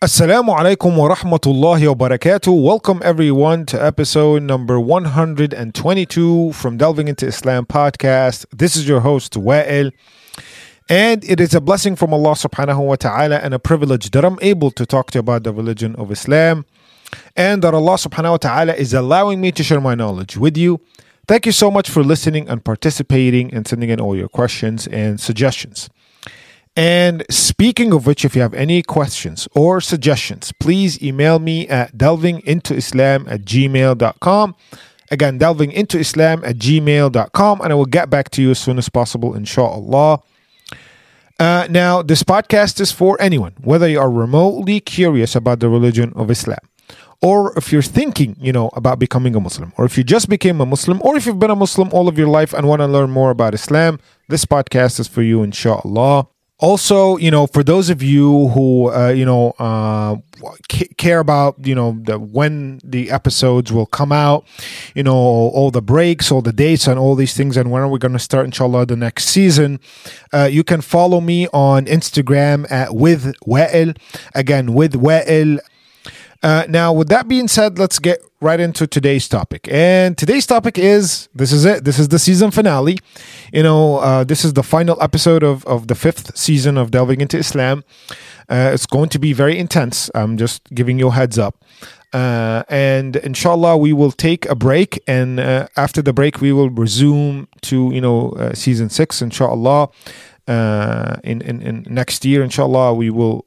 Assalamu alaikum wa rahmatullahi wa barakatuh. Welcome everyone to episode number 122 from Delving into Islam podcast. This is your host, Wa'il. And it is a blessing from Allah subhanahu wa ta'ala and a privilege that I'm able to talk to you about the religion of Islam and that Allah subhanahu wa ta'ala is allowing me to share my knowledge with you. Thank you so much for listening and participating and sending in all your questions and suggestions. And speaking of which, if you have any questions or suggestions, please email me at delvingintoislam at gmail.com. Again, delvingintoislam at gmail.com, and I will get back to you as soon as possible, inshallah. Uh, now, this podcast is for anyone, whether you are remotely curious about the religion of Islam, or if you're thinking, you know, about becoming a Muslim, or if you just became a Muslim, or if you've been a Muslim all of your life and want to learn more about Islam, this podcast is for you, inshallah also you know for those of you who uh, you know uh, care about you know the, when the episodes will come out you know all the breaks all the dates and all these things and when are we going to start inshallah the next season uh, you can follow me on instagram at with wa'il. Again with wa'il uh, now, with that being said, let's get right into today's topic. And today's topic is this is it. This is the season finale. You know, uh, this is the final episode of, of the fifth season of Delving into Islam. Uh, it's going to be very intense. I'm just giving you a heads up. Uh, and inshallah, we will take a break. And uh, after the break, we will resume to, you know, uh, season six, inshallah. in, in, in next year, inshallah, we will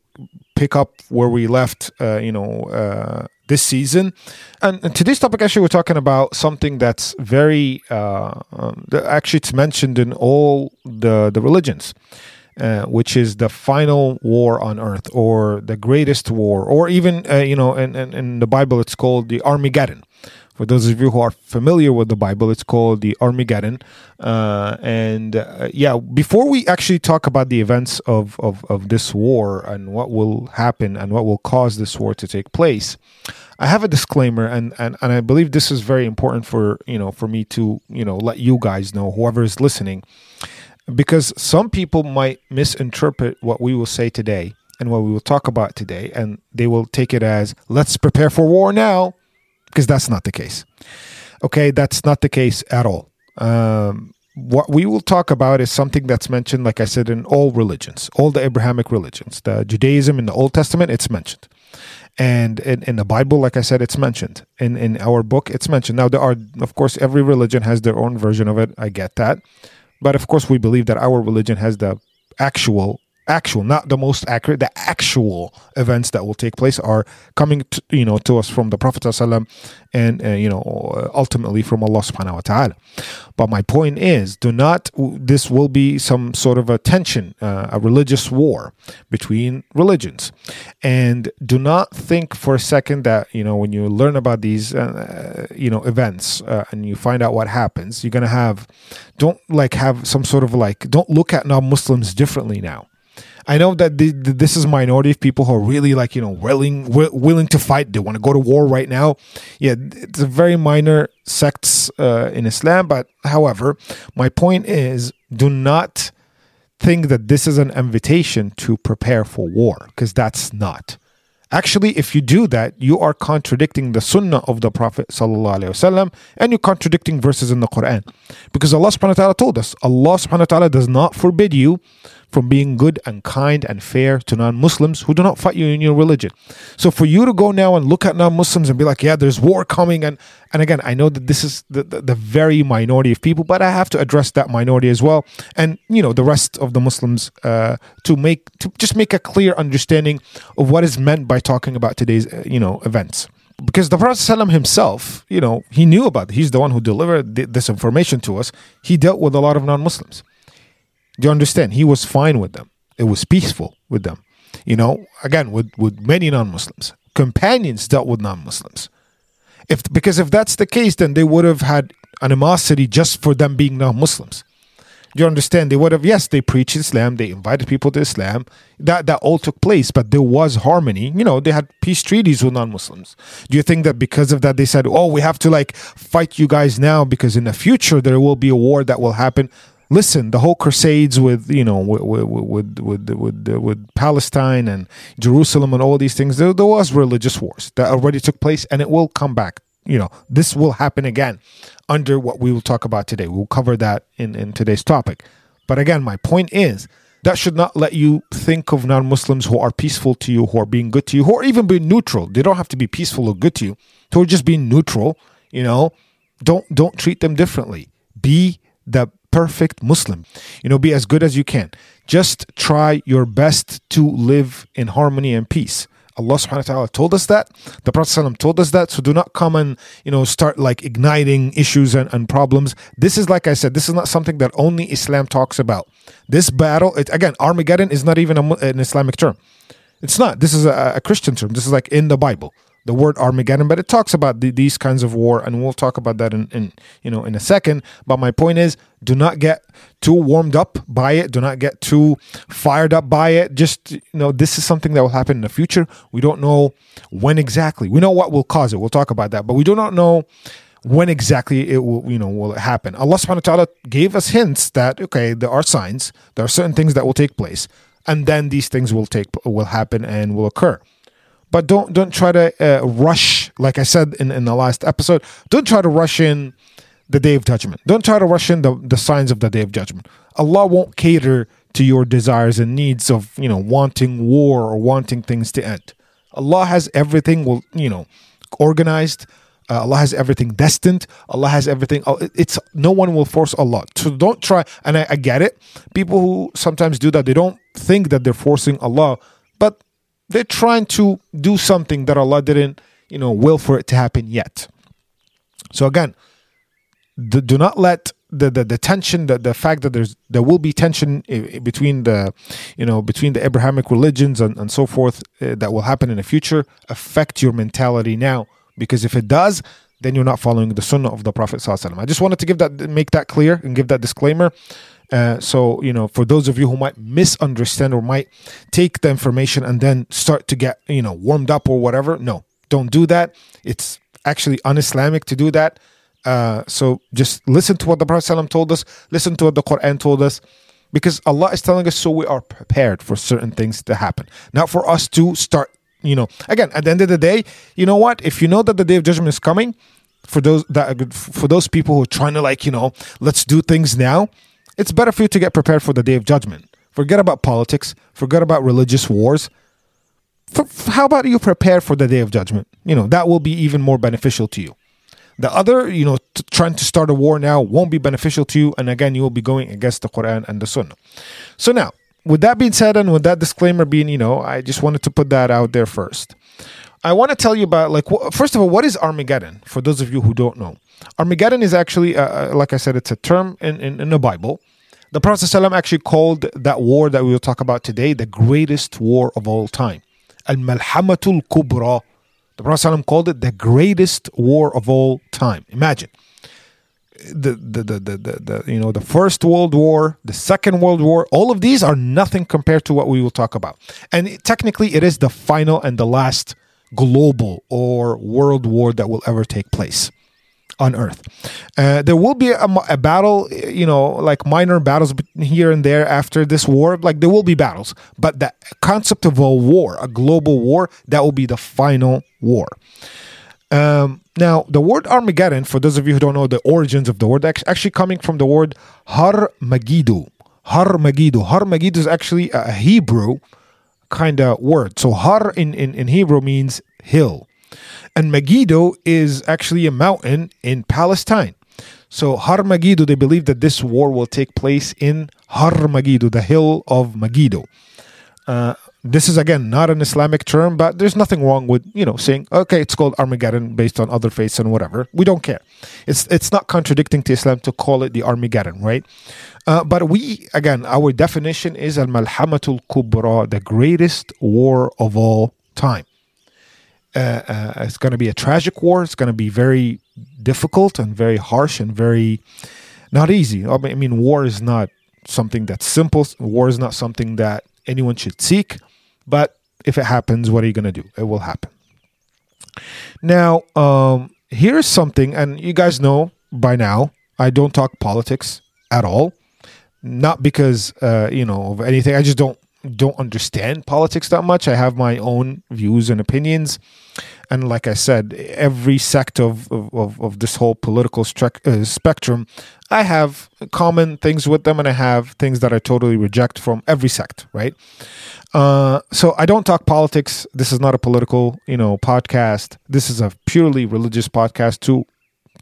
pick up where we left, uh, you know, uh, this season. And, today's topic, actually, we're talking about something that's very, uh, um, actually, it's mentioned in all the, the religions. Uh, which is the final war on earth or the greatest war or even uh, you know in, in, in, the bible it's called the armageddon for those of you who are familiar with the Bible, it's called the Armageddon. Uh, and uh, yeah, before we actually talk about the events of, of, of this war and what will happen and what will cause this war to take place, I have a disclaimer, and, and, and I believe this is very important for you know for me to you know let you guys know, whoever is listening, because some people might misinterpret what we will say today and what we will talk about today, and they will take it as let's prepare for war now because that's not the case. Okay, that's not the case at all. Um, what we will talk about is something that's mentioned, like I said, in all religions, all the Abrahamic religions. The Judaism in the Old Testament, it's mentioned. And in, in the Bible, like I said, it's mentioned. In, in our book, it's mentioned. Now, there are, of course, every religion has their own version of it. I get that. But of course, we believe that our religion has the actual actual, not the most accurate, the actual events that will take place are coming, to, you know, to us from the Prophet and, uh, you know, ultimately from Allah subhanahu wa ta'ala. But my point is, do not, this will be some sort of a tension, uh, a religious war between religions. And do not think for a second that, you know, when you learn about these, uh, you know, events uh, and you find out what happens, you're going to have, don't like have some sort of like, don't look at non Muslims differently now I know that the, the, this is minority of people who are really like you know willing willing to fight. They want to go to war right now. Yeah, it's a very minor sects uh, in Islam. But however, my point is, do not think that this is an invitation to prepare for war because that's not. Actually, if you do that, you are contradicting the sunnah of the Prophet وسلم, and you're contradicting verses in the Quran. Because Allah subhanahu wa ta'ala told us, Allah subhanahu wa ta'ala does not forbid you from being good and kind and fair to non Muslims who do not fight you in your religion. So for you to go now and look at non Muslims and be like, yeah, there's war coming, and, and again, I know that this is the, the, the, very minority of people, but I have to address that minority as well, and you know the rest of the Muslims uh, to make to just make a clear understanding of what is meant by talking about today's uh, you know events because the Prophet himself, you know, he knew about it. He's the one who delivered this information to us. He dealt with a lot of non-Muslims. Do you understand? He was fine with them. It was peaceful with them. You know, again, with, with many non-Muslims. Companions dealt with non-Muslims. If because if that's the case, then they would have had animosity just for them being non-Muslims. Do you understand? They would have, yes, they preached Islam, they invited people to Islam. That that all took place, but there was harmony. You know, they had peace treaties with non-Muslims. Do you think that because of that they said, Oh, we have to like fight you guys now because in the future there will be a war that will happen? Listen, the whole crusades with you know with with with with, with, Palestine and Jerusalem and all these things, there, there was religious wars that already took place, and it will come back. You know, this will happen again under what we will talk about today. We'll cover that in in today's topic. But again, my point is that should not let you think of non-Muslims who are peaceful to you, who are being good to you, who are even being neutral. They don't have to be peaceful or good to you. Who are just being neutral. You know, don't don't treat them differently. Be the perfect Muslim. You know, be as good as you can. Just try your best to live in harmony and peace. Allah subhanahu wa ta'ala told us that. The Prophet told us that. So do not come and, you know, start like igniting issues and, and problems. This is, like I said, this is not something that only Islam talks about. This battle, it, again, Armageddon is not even a, an Islamic term. It's not. This is a, a Christian term. This is like in the Bible the word Armageddon, but it talks about the, these kinds of war, and we'll talk about that in, in you know in a second. But my point is, do not get too warmed up by it. Do not get too fired up by it. Just you know, this is something that will happen in the future. We don't know when exactly. We know what will cause it. We'll talk about that, but we do not know when exactly it will you know will happen. Allah Subhanahu wa Taala gave us hints that okay, there are signs. There are certain things that will take place, and then these things will take will happen and will occur but don't don't try to uh, rush like i said in, in the last episode don't try to rush in the day of judgment don't try to rush in the, the signs of the day of judgment allah won't cater to your desires and needs of you know wanting war or wanting things to end allah has everything will you know organized uh, Allah has everything destined. Allah has everything. Uh, it's no one will force Allah. So don't try. And I, I get it. People who sometimes do that, they don't think that they're forcing Allah, but they're trying to do something that Allah didn't, you know, will for it to happen yet. So again, the, do not let the, the, the tension, the, the fact that there's there will be tension between the, you know, between the Abrahamic religions and, and so forth uh, that will happen in the future affect your mentality now. Because if it does, then you're not following the sunnah of the Prophet. I just wanted to give that make that clear and give that disclaimer. Uh, so, you know, for those of you who might misunderstand or might take the information and then start to get, you know, warmed up or whatever, no, don't do that. It's actually un Islamic to do that. Uh, so just listen to what the Prophet ﷺ told us, listen to what the Quran told us, because Allah is telling us so we are prepared for certain things to happen. Not for us to start, you know, again, at the end of the day, you know what? If you know that the day of judgment is coming, for those that for those people who are trying to like, you know, let's do things now, it's better for you to get prepared for the day of judgment. Forget about politics, forget about religious wars. How about you prepare for the day of judgment? You know, that will be even more beneficial to you. The other, you know, t- trying to start a war now won't be beneficial to you. And again, you will be going against the Quran and the Sunnah. So now, with that being said, and with that disclaimer being, you know, I just wanted to put that out there first. I want to tell you about, like, first of all, what is Armageddon? For those of you who don't know, Armageddon is actually, uh, uh, like I said, it's a term in, in, in the Bible. The Prophet ﷺ actually called that war that we will talk about today the greatest war of all time. Al Malhamatul Kubra. The Prophet ﷺ called it the greatest war of all time. Imagine. The, the, the, the, the, the, you know the first world war the second world war all of these are nothing compared to what we will talk about and it, technically it is the final and the last global or world war that will ever take place on Earth. Uh, there will be a, a, battle, you know, like minor battles here and there after this war. Like there will be battles, but the concept of a war, a global war, that will be the final war. Um, now, the word Armageddon, for those of you who don't know the origins of the word, actually coming from the word Har Megiddo. Har Megiddo. Har Megiddo is actually a Hebrew kind of word. So Har in, in, in Hebrew means hill. And Megiddo is actually a mountain in Palestine. So Har Megiddo, they believe that this war will take place in Har Megiddo, the hill of Megiddo. Uh, this is again not an Islamic term, but there's nothing wrong with you know saying okay, it's called Armageddon based on other faiths and whatever. We don't care. It's it's not contradicting to Islam to call it the Armageddon, right? Uh, but we again, our definition is al malhamatul kubra, the greatest war of all time. Uh, uh, it's going to be a tragic war. It's going to be very difficult and very harsh and very not easy. I mean, war is not something that's simple. War is not something that anyone should seek. But if it happens, what are you going to do? It will happen. Now, um, here's something, and you guys know by now, I don't talk politics at all. Not because uh, you know of anything. I just don't don't understand politics that much. I have my own views and opinions, and like I said, every sect of of, of this whole political uh, spectrum, I have common things with them, and I have things that I totally reject from every sect. Right. Uh, so I don't talk politics. This is not a political, you know, podcast. This is a purely religious podcast to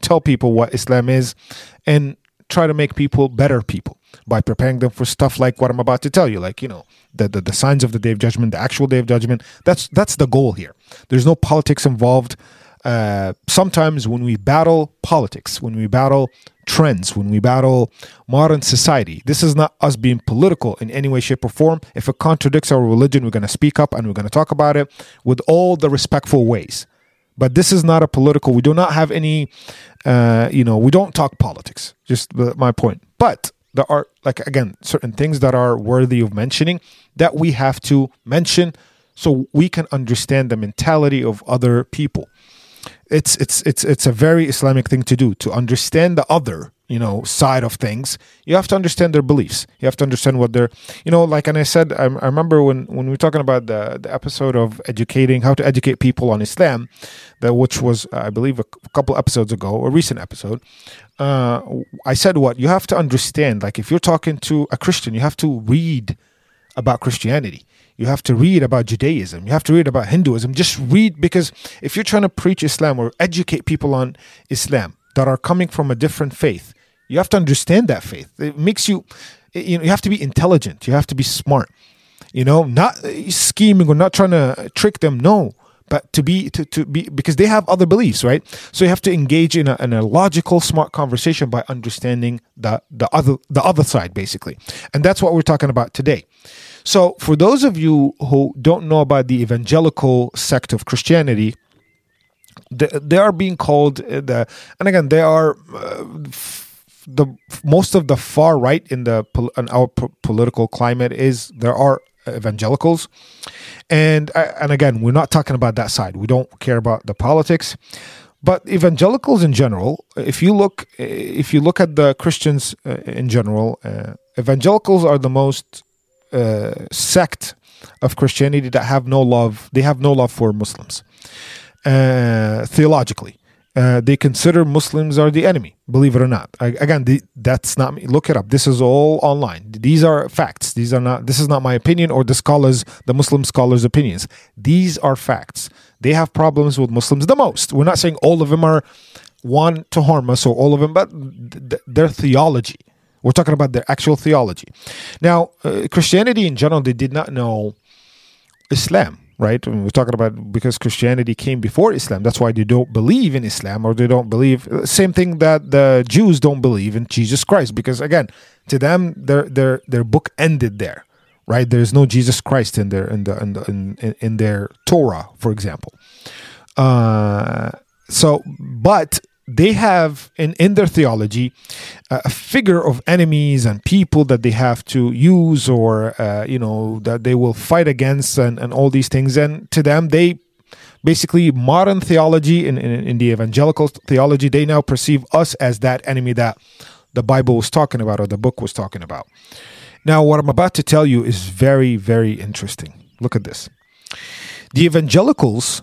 tell people what Islam is and try to make people better people by preparing them for stuff like what I'm about to tell you, like you know the, the the signs of the day of judgment, the actual day of judgment. That's that's the goal here. There's no politics involved. Uh, sometimes when we battle politics, when we battle trends, when we battle modern society, this is not us being political in any way, shape, or form. If it contradicts our religion, we're going to speak up and we're going to talk about it with all the respectful ways. But this is not a political. We do not have any, uh, you know, we don't talk politics. Just my point. But there are like again certain things that are worthy of mentioning that we have to mention so we can understand the mentality of other people it's it's it's it's a very islamic thing to do to understand the other you know side of things you have to understand their beliefs you have to understand what they're you know like and i said i, I remember when when we were talking about the the episode of educating how to educate people on islam that which was i believe a, couple episodes ago a recent episode uh, i said what you have to understand like if you're talking to a christian you have to read about christianity you have to read about Judaism. You have to read about Hinduism. Just read because if you're trying to preach Islam or educate people on Islam that are coming from a different faith, you have to understand that faith. It makes you, you know, you have to be intelligent. You have to be smart. You know, not scheming or not trying to trick them. No, but to be to, to be because they have other beliefs right so you have to engage in a, in a logical smart conversation by understanding the the other the other side basically and that's what we're talking about today so, for those of you who don't know about the evangelical sect of Christianity, they, are being called uh, the, and again, they are uh, the most of the far right in the in our political climate is there are evangelicals, and uh, and again, we're not talking about that side. We don't care about the politics. But evangelicals in general, if you look, if you look at the Christians uh, in general, uh, evangelicals are the most uh, sect of Christianity that have no love. They have no love for Muslims uh, theologically. Uh, they consider Muslims are the enemy, believe it or not. I, again, the, that's not me. Look it up. This is all online. These are facts. These are not. This is not my opinion or the scholars, the Muslim scholars' opinions. These are facts. They have problems with Muslims the most. We're not saying all of them are one to harm us or all of them, but th- their theology we're talking about their actual theology. Now, uh, Christianity in general, they did not know Islam, right? we're talking about because Christianity came before Islam. That's why they don't believe in Islam or they don't believe. Same thing that the Jews don't believe in Jesus Christ because again, to them, their their their book ended there, right? There's no Jesus Christ in their in the in the, in, in their Torah, for example. Uh, so, but they have in, in their theology uh, a figure of enemies and people that they have to use or uh, you know that they will fight against and, and all these things. And to them they basically modern theology in, in, in the evangelical theology they now perceive us as that enemy that the bible was talking about or the book was talking about. Now what i'm about to tell you is very very interesting. Look at this. The evangelicals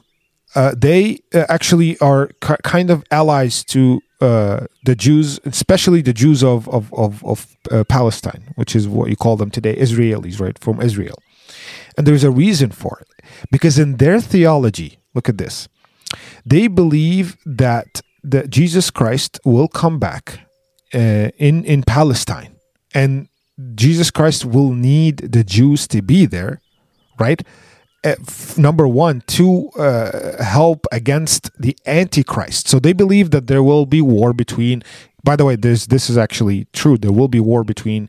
uh, they uh, actually are k- kind of allies to uh, the Jews, especially the Jews of of of, of uh, Palestine, which is what you call them today, Israelis, right, from Israel. And there's a reason for it, because in their theology, look at this, they believe that that Jesus Christ will come back uh, in in Palestine, and Jesus Christ will need the Jews to be there, right? Uh, number one to uh, help against the antichrist so they believe that there will be war between by the way this this is actually true there will be war between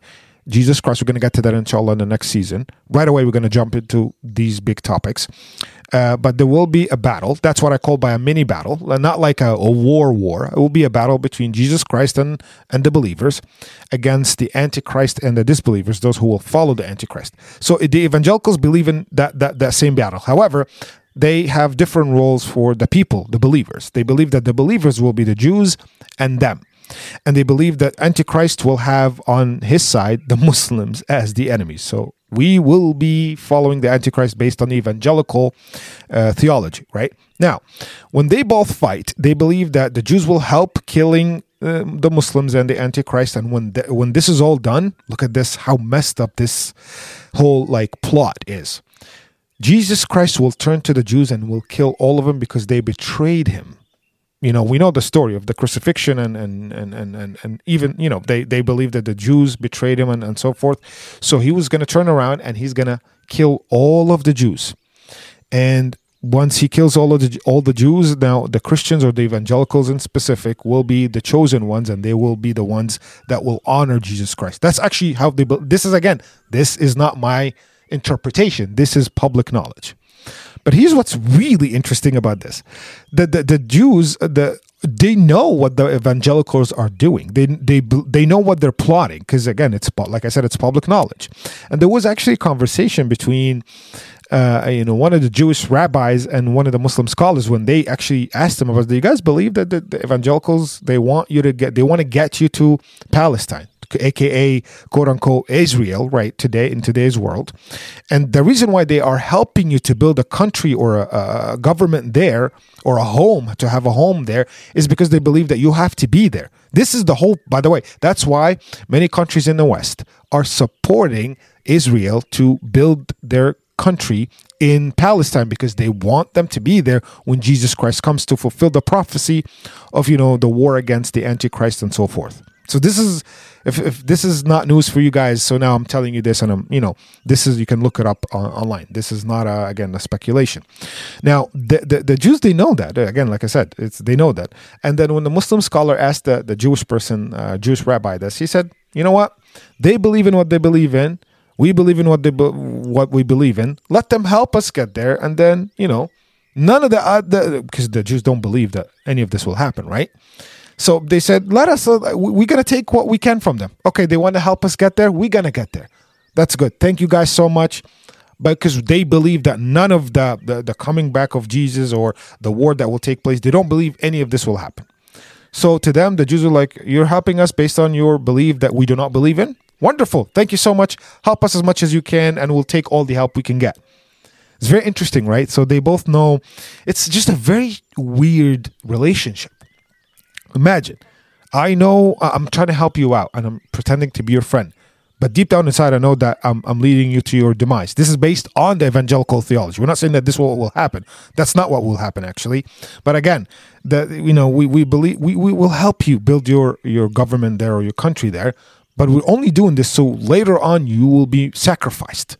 Jesus Christ. We're going to get to that inshallah in the next season. Right away, we're going to jump into these big topics. Uh, but there will be a battle. That's what I call by a mini battle, not like a, a, war war. It will be a battle between Jesus Christ and, and the believers against the Antichrist and the disbelievers, those who will follow the Antichrist. So the evangelicals believe in that, that, that same battle. However, they have different roles for the people, the believers. They believe that the believers will be the Jews and them. and they believe that Antichrist will have on his side the Muslims as the enemies. So we will be following the Antichrist based on evangelical uh, theology, right? Now, when they both fight, they believe that the Jews will help killing uh, the Muslims and the Antichrist. And when when this is all done, look at this, how messed up this whole like plot is. Jesus Christ will turn to the Jews and will kill all of them because they betrayed him you know we know the story of the crucifixion and and and and, and, and even you know they they believe that the jews betrayed him and, and so forth. So he was going to turn around and he's going to kill all of the jews. And once he kills all of the all the jews now the christians or the evangelicals in specific will be the chosen ones and they will be the ones that will honor jesus christ. That's actually how they this is again this is not my interpretation. This is public knowledge but here's what's really interesting about this: the the, the Jews, the they know what the evangelicals are doing. They they they know what they're plotting because again, it's like I said, it's public knowledge. And there was actually a conversation between. Uh, you know, one of the Jewish rabbis and one of the Muslim scholars, when they actually asked them about, do you guys believe that the, the evangelicals they want you to get, they want to get you to Palestine? Aka quote unquote Israel, right, today in today's world. And the reason why they are helping you to build a country or a, a government there or a home, to have a home there, is because they believe that you have to be there. This is the whole, by the way, that's why many countries in the West are supporting Israel to build their country in Palestine because they want them to be there when Jesus Christ comes to fulfill the prophecy of, you know, the war against the Antichrist and so forth. So this is if, if this is not news for you guys, so now I'm telling you this, and I'm you know this is you can look it up on, online. This is not a, again a speculation. Now the, the, the Jews they know that again, like I said, it's they know that. And then when the Muslim scholar asked the the Jewish person, uh, Jewish rabbi, this, he said, you know what? They believe in what they believe in. We believe in what they be- what we believe in. Let them help us get there, and then you know none of the because uh, the, the Jews don't believe that any of this will happen, right? So they said, let us, uh, we're going to take what we can from them. Okay, they want to help us get there. We're going to get there. That's good. Thank you guys so much. Because they believe that none of the, the, the coming back of Jesus or the war that will take place, they don't believe any of this will happen. So to them, the Jews are like, You're helping us based on your belief that we do not believe in? Wonderful. Thank you so much. Help us as much as you can, and we'll take all the help we can get. It's very interesting, right? So they both know it's just a very weird relationship. Imagine, I know I'm trying to help you out and I'm pretending to be your friend. But deep down inside, I know that I'm, I'm leading you to your demise. This is based on the evangelical theology. We're not saying that this will, will happen. That's not what will happen, actually. But again, that you know, we, we believe we, we will help you build your, your government there or your country there. But we're only doing this so later on you will be sacrificed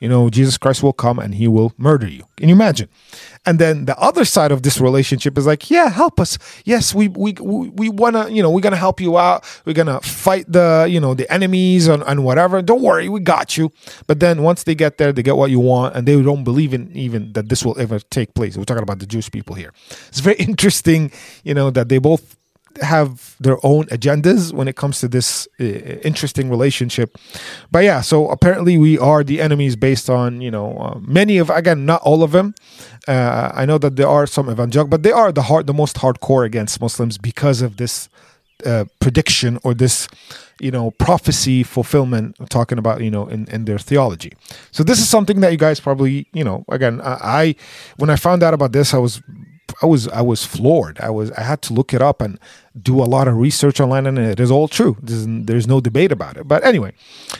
you know, Jesus Christ will come and he will murder you. Can you imagine? And then the other side of this relationship is like, yeah, help us. Yes, we we we, we wanna, you know, we're gonna help you out. We're gonna fight the, you know, the enemies and, and whatever. Don't worry, we got you. But then once they get there, they get what you want, and they don't believe in even that this will ever take place. We're talking about the Jewish people here. It's very interesting, you know, that they both have their own agendas when it comes to this uh, interesting relationship. But yeah, so apparently we are the enemies based on you know uh, many of again not all of them. Uh, I know that there are some evangelical, but they are the hard the most hardcore against Muslims because of this uh, prediction or this you know prophecy fulfillment talking about you know in, in their theology so this is something that you guys probably you know again I, I when i found out about this i was I was I was floored. I was I had to look it up and do a lot of research online, and it is all true. There's, there's no debate about it. But anyway,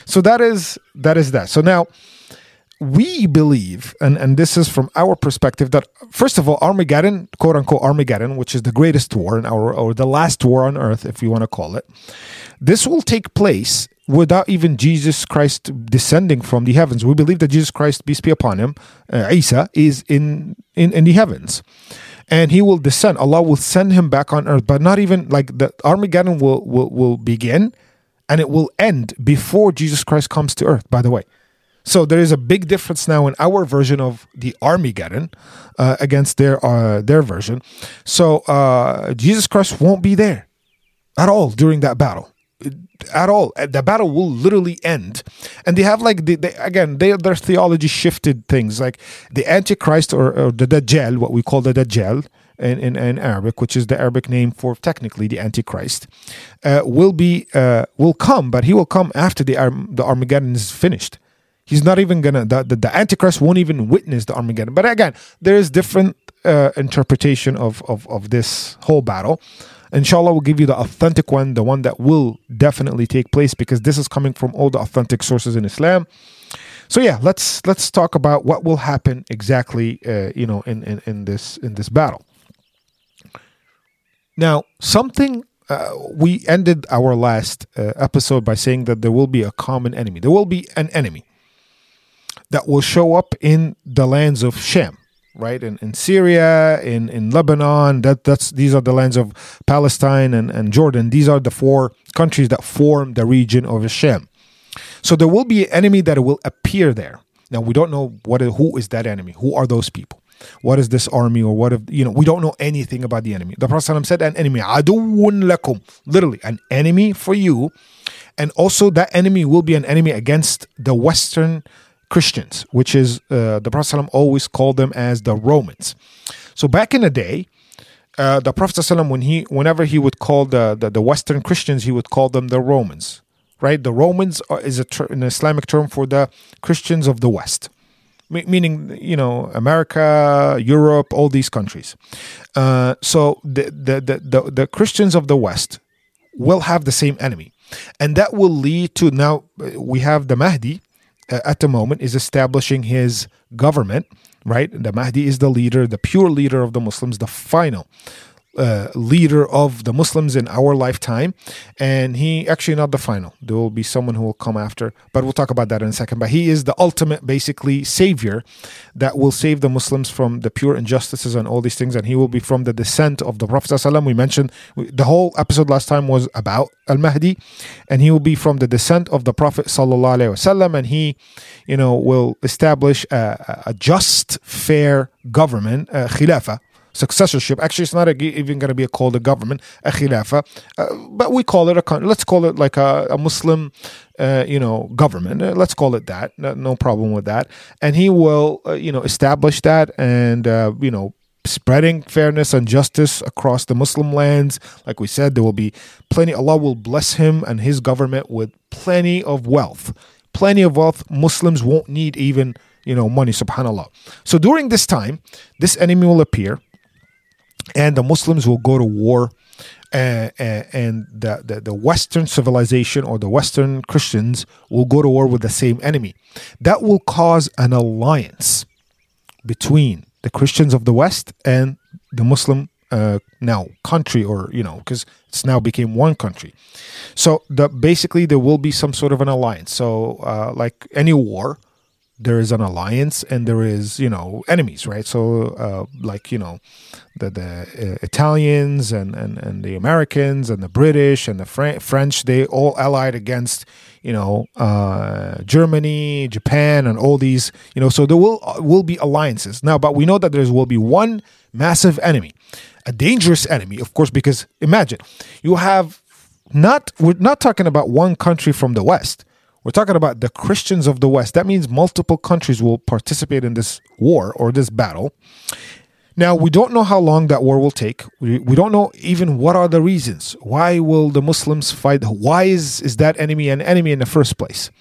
so that is that is that. So now we believe, and, and this is from our perspective, that first of all, Armageddon, quote unquote Armageddon, which is the greatest war in our or the last war on earth, if you want to call it, this will take place without even Jesus Christ descending from the heavens. We believe that Jesus Christ, peace be upon him, uh, Isa, is in, in, in the heavens and he will descend. Allah will send him back on earth, but not even like the Armageddon will, will, will begin and it will end before Jesus Christ comes to earth, by the way. So there is a big difference now in our version of the Armageddon uh, against their uh, their version. So uh, Jesus Christ won't be there at all during that battle at all. Uh, the battle will literally end, and they have like the, they, again they, their theology shifted things like the Antichrist or, or the Dajjal, what we call the Dajjal. in, in, in Arabic, which is the Arabic name for technically the Antichrist, uh, will be uh, will come, but he will come after the arm the Armageddon is finished. He's not even gonna the, the, the Antichrist won't even witness the Armageddon. But again, there is different uh, interpretation of, of of this whole battle. Inshallah, we'll give you the authentic one, the one that will definitely take place because this is coming from all the authentic sources in Islam. So yeah, let's let's talk about what will happen exactly, uh, you know, in, in in this in this battle. Now, something uh, we ended our last uh, episode by saying that there will be a common enemy. There will be an enemy that will show up in the lands of Sham, right? In, in Syria, in, in Lebanon, that that's these are the lands of Palestine and, and Jordan. These are the four countries that form the region of Sham. So there will be an enemy that will appear there. Now we don't know what who is that enemy. Who are those people? What is this army or what if you know we don't know anything about the enemy. The Prophet said an enemy aduun lakum, literally an enemy for you. And also that enemy will be an enemy against the Western Christians, which is uh, the Prophet ﷺ always called them as the Romans. So back in the day, uh, the Prophet ﷺ, when he whenever he would call the, the, the Western Christians, he would call them the Romans right? The Romans are, is ter- an Islamic term for the Christians of the West, meaning you know America, Europe, all these countries. Uh, so the, the the, the the Christians of the West will have the same enemy, and that will lead to now we have the Mahdi uh, Uh, at the moment is establishing his government. Right, the Mahdi is the leader, the pure leader of the Muslims, the final uh, leader of the Muslims in our lifetime. And he actually not the final. There will be someone who will come after, but we'll talk about that in a second. But he is the ultimate, basically, savior that will save the Muslims from the pure injustices and all these things. And he will be from the descent of the Prophet. We mentioned the whole episode last time was about Al Mahdi, and he will be from the descent of the Prophet. And he, you know, will establish a, a just, fair government, uh, khilafah successorship. Actually, it's not a, even going to be called a government, a khilafah, uh, but we call it a let's call it like a, a Muslim, uh, you know, government. Uh, let's call it that. No, no, problem with that. And he will, uh, you know, establish that and uh, you know. Spreading fairness and justice across the Muslim lands. Like we said, there will be plenty. Allah will bless him and his government with plenty of wealth. Plenty of wealth. Muslims won't need even you know money subhanallah so during this time this enemy will appear and the Muslims will go to war. Uh, uh, and the, the, the, Western civilization or the Western Christians will go to war with the same enemy. That will cause an alliance between the Christians of the West and the Muslim uh, now country, or you know, because it's now became one country. So the basically there will be some sort of an alliance. So uh, like any war, there is an alliance and there is you know enemies right? So uh, like you know the the uh, Italians and, and and the Americans and the British and the Fr- French they all allied against you know uh, Germany Japan and all these you know so there will will be alliances. Now but we know that there will be one massive enemy a dangerous enemy of course because imagine you have not we're not talking about one country from the west we're talking about the Christians of the West. That means multiple countries will participate in this war or this battle. Now, we don't know how long that war will take. We, we don't know even what are the reasons. Why will the Muslims fight? Why is, is that enemy an enemy in the first place?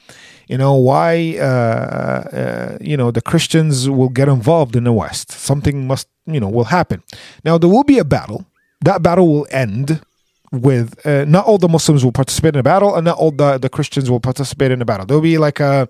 You know, why, uh, uh, you know, the Christians will get involved in the West. Something must, you know, will happen. Now, there will be a battle. That battle will end with uh, not all the Muslims will participate in a battle, and not all the, the Christians will participate in a battle. There'll be like a,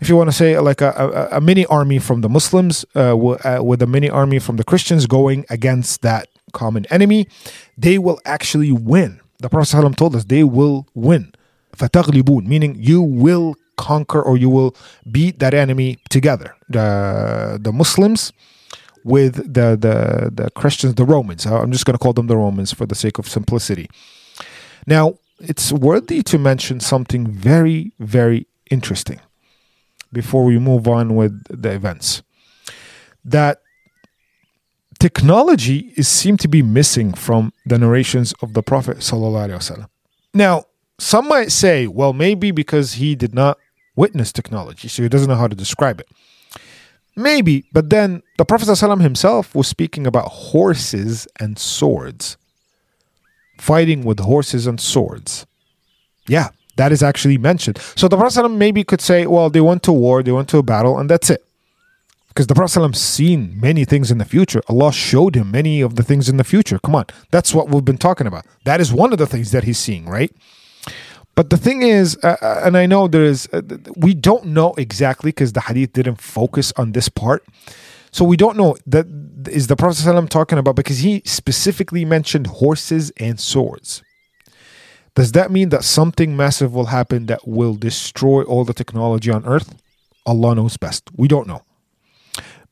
if you want to say like a, a, a mini army from the Muslims uh, w- uh, with a mini army from the Christians going against that common enemy. They will actually win. The Prophet ﷺ told us they will win. فَتَغْلِبُونَ Meaning you will conquer or you will beat that enemy together. The, the Muslims with the the the Christians, the Romans. I'm just going to call them the Romans for the sake of simplicity. Now, it's worthy to mention something very very interesting before we move on with the events. That technology is seemed to be missing from the narrations of the Prophet Now, some might say, well, maybe because he did not witness technology, so he doesn't know how to describe it. Maybe, but then the Prophet ﷺ himself was speaking about horses and swords. Fighting with horses and swords. Yeah, that is actually mentioned. So the Prophet ﷺ maybe could say, well, they went to war, they went to a battle, and that's it. Because the Prophet ﷺ seen many things in the future. Allah showed him many of the things in the future. Come on, that's what we've been talking about. That is one of the things that he's seeing, right? But the thing is, uh, uh and I know there is, uh, we don't know exactly because the hadith didn't focus on this part. So we don't know that is the Prophet talking about because he specifically mentioned horses and swords. Does that mean that something massive will happen that will destroy all the technology on earth? Allah knows best. We don't know.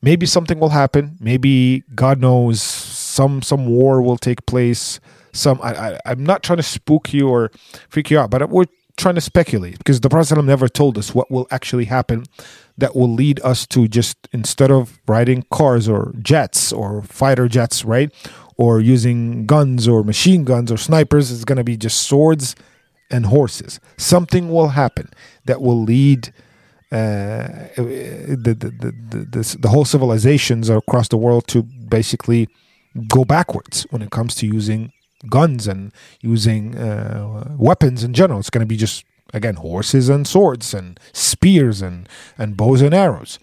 Maybe something will happen. Maybe God knows some some war will take place. Some I, I I'm not trying to spook you or freak you out, but we're trying to speculate because the Prophet never told us what will actually happen that will lead us to just instead of riding cars or jets or fighter jets, right? Or using guns or machine guns or snipers, it's going to be just swords and horses. Something will happen that will lead uh, the, the, the, the, the whole civilizations across the world to basically go backwards when it comes to using guns and using uh, weapons in general. It's going to be just again horses and swords and spears and and bows and arrows.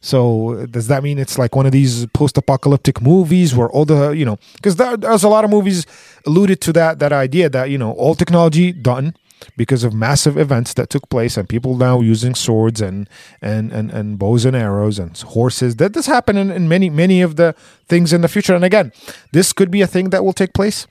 So does that mean it's like one of these post-apocalyptic movies where all the you know because there, there's a lot of movies alluded to that that idea that you know all technology done because of massive events that took place and people now using swords and and and, and bows and arrows and horses that this happen in, in many many of the things in the future and again this could be a thing that will take place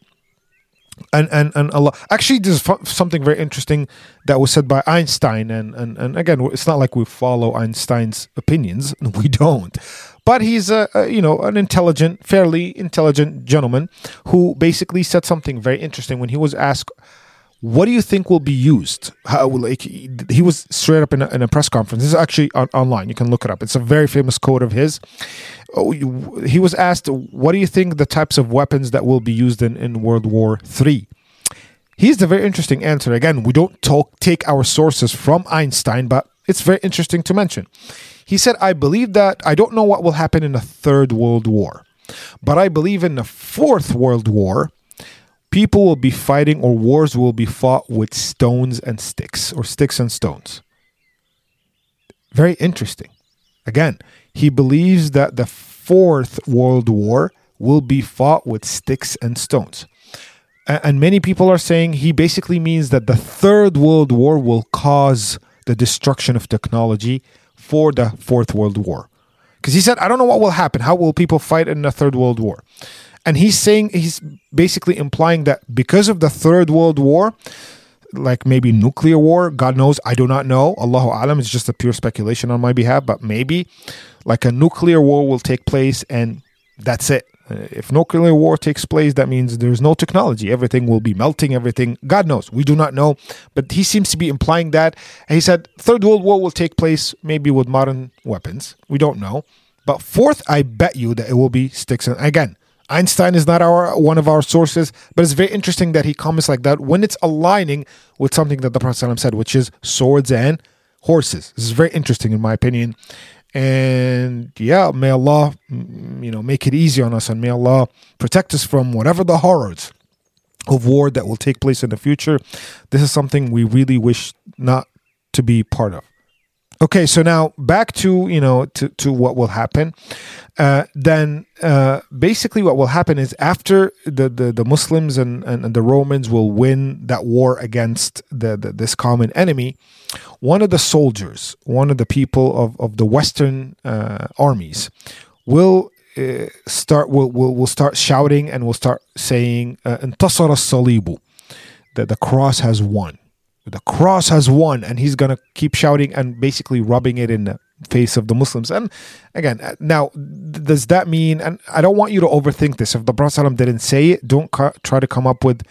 and and and Allah. Actually, there's something very interesting that was said by Einstein, and and and again, it's not like we follow Einstein's opinions. We don't. But he's a, a you know an intelligent, fairly intelligent gentleman who basically said something very interesting when he was asked what do you think will be used? How, like he was straight up in a, in a press conference. This is actually on, online. You can look it up. It's a very famous quote of his. Oh, he was asked, "What do you think the types of weapons that will be used in, in World War Three? Here's the very interesting answer. Again, we don't talk take our sources from Einstein, but it's very interesting to mention. He said, "I believe that I don't know what will happen in the Third World War, but I believe in the Fourth World War." people will be fighting or wars will be fought with stones and sticks or sticks and stones. Very interesting. Again, he believes that the fourth world war will be fought with sticks and stones. And many people are saying he basically means that the third world war will cause the destruction of technology for the fourth world war. Because he said, I don't know what will happen. How will people fight in the third world war? And he's saying, he's basically implying that because of the Third World War, like maybe nuclear war, God knows, I do not know. Allahu Alam is just a pure speculation on my behalf, but maybe like a nuclear war will take place and that's it. Uh, if nuclear war takes place, that means there's no technology. Everything will be melting, everything. God knows. We do not know. But he seems to be implying that. And he said, Third World War will take place maybe with modern weapons. We don't know. But fourth, I bet you that it will be sticks. And again, Einstein is not our one of our sources, but it's very interesting that he comments like that when it's aligning with something that the Prophet said, which is swords and horses. This is very interesting in my opinion. And yeah, may Allah, mm, you know, make it easy on us, and may Allah protect us from whatever the horrors of war that will take place in the future. This is something we really wish not to be part of. Okay, so now back to you know to, to what will happen. Uh, then uh, basically what will happen is after the, the, the Muslims and, and, and, the Romans will win that war against the, the, this common enemy, one of the soldiers, one of the people of, of the Western uh, armies, will uh, start will, will will start shouting and will start saying "Intasara uh, salibu," that the cross has won the cross has won and he's gonna keep shouting and basically rubbing it in the face of the muslims. And again uh, now does that mean and i don't want you to overthink this. If the prophet didn't say it don't try to come up with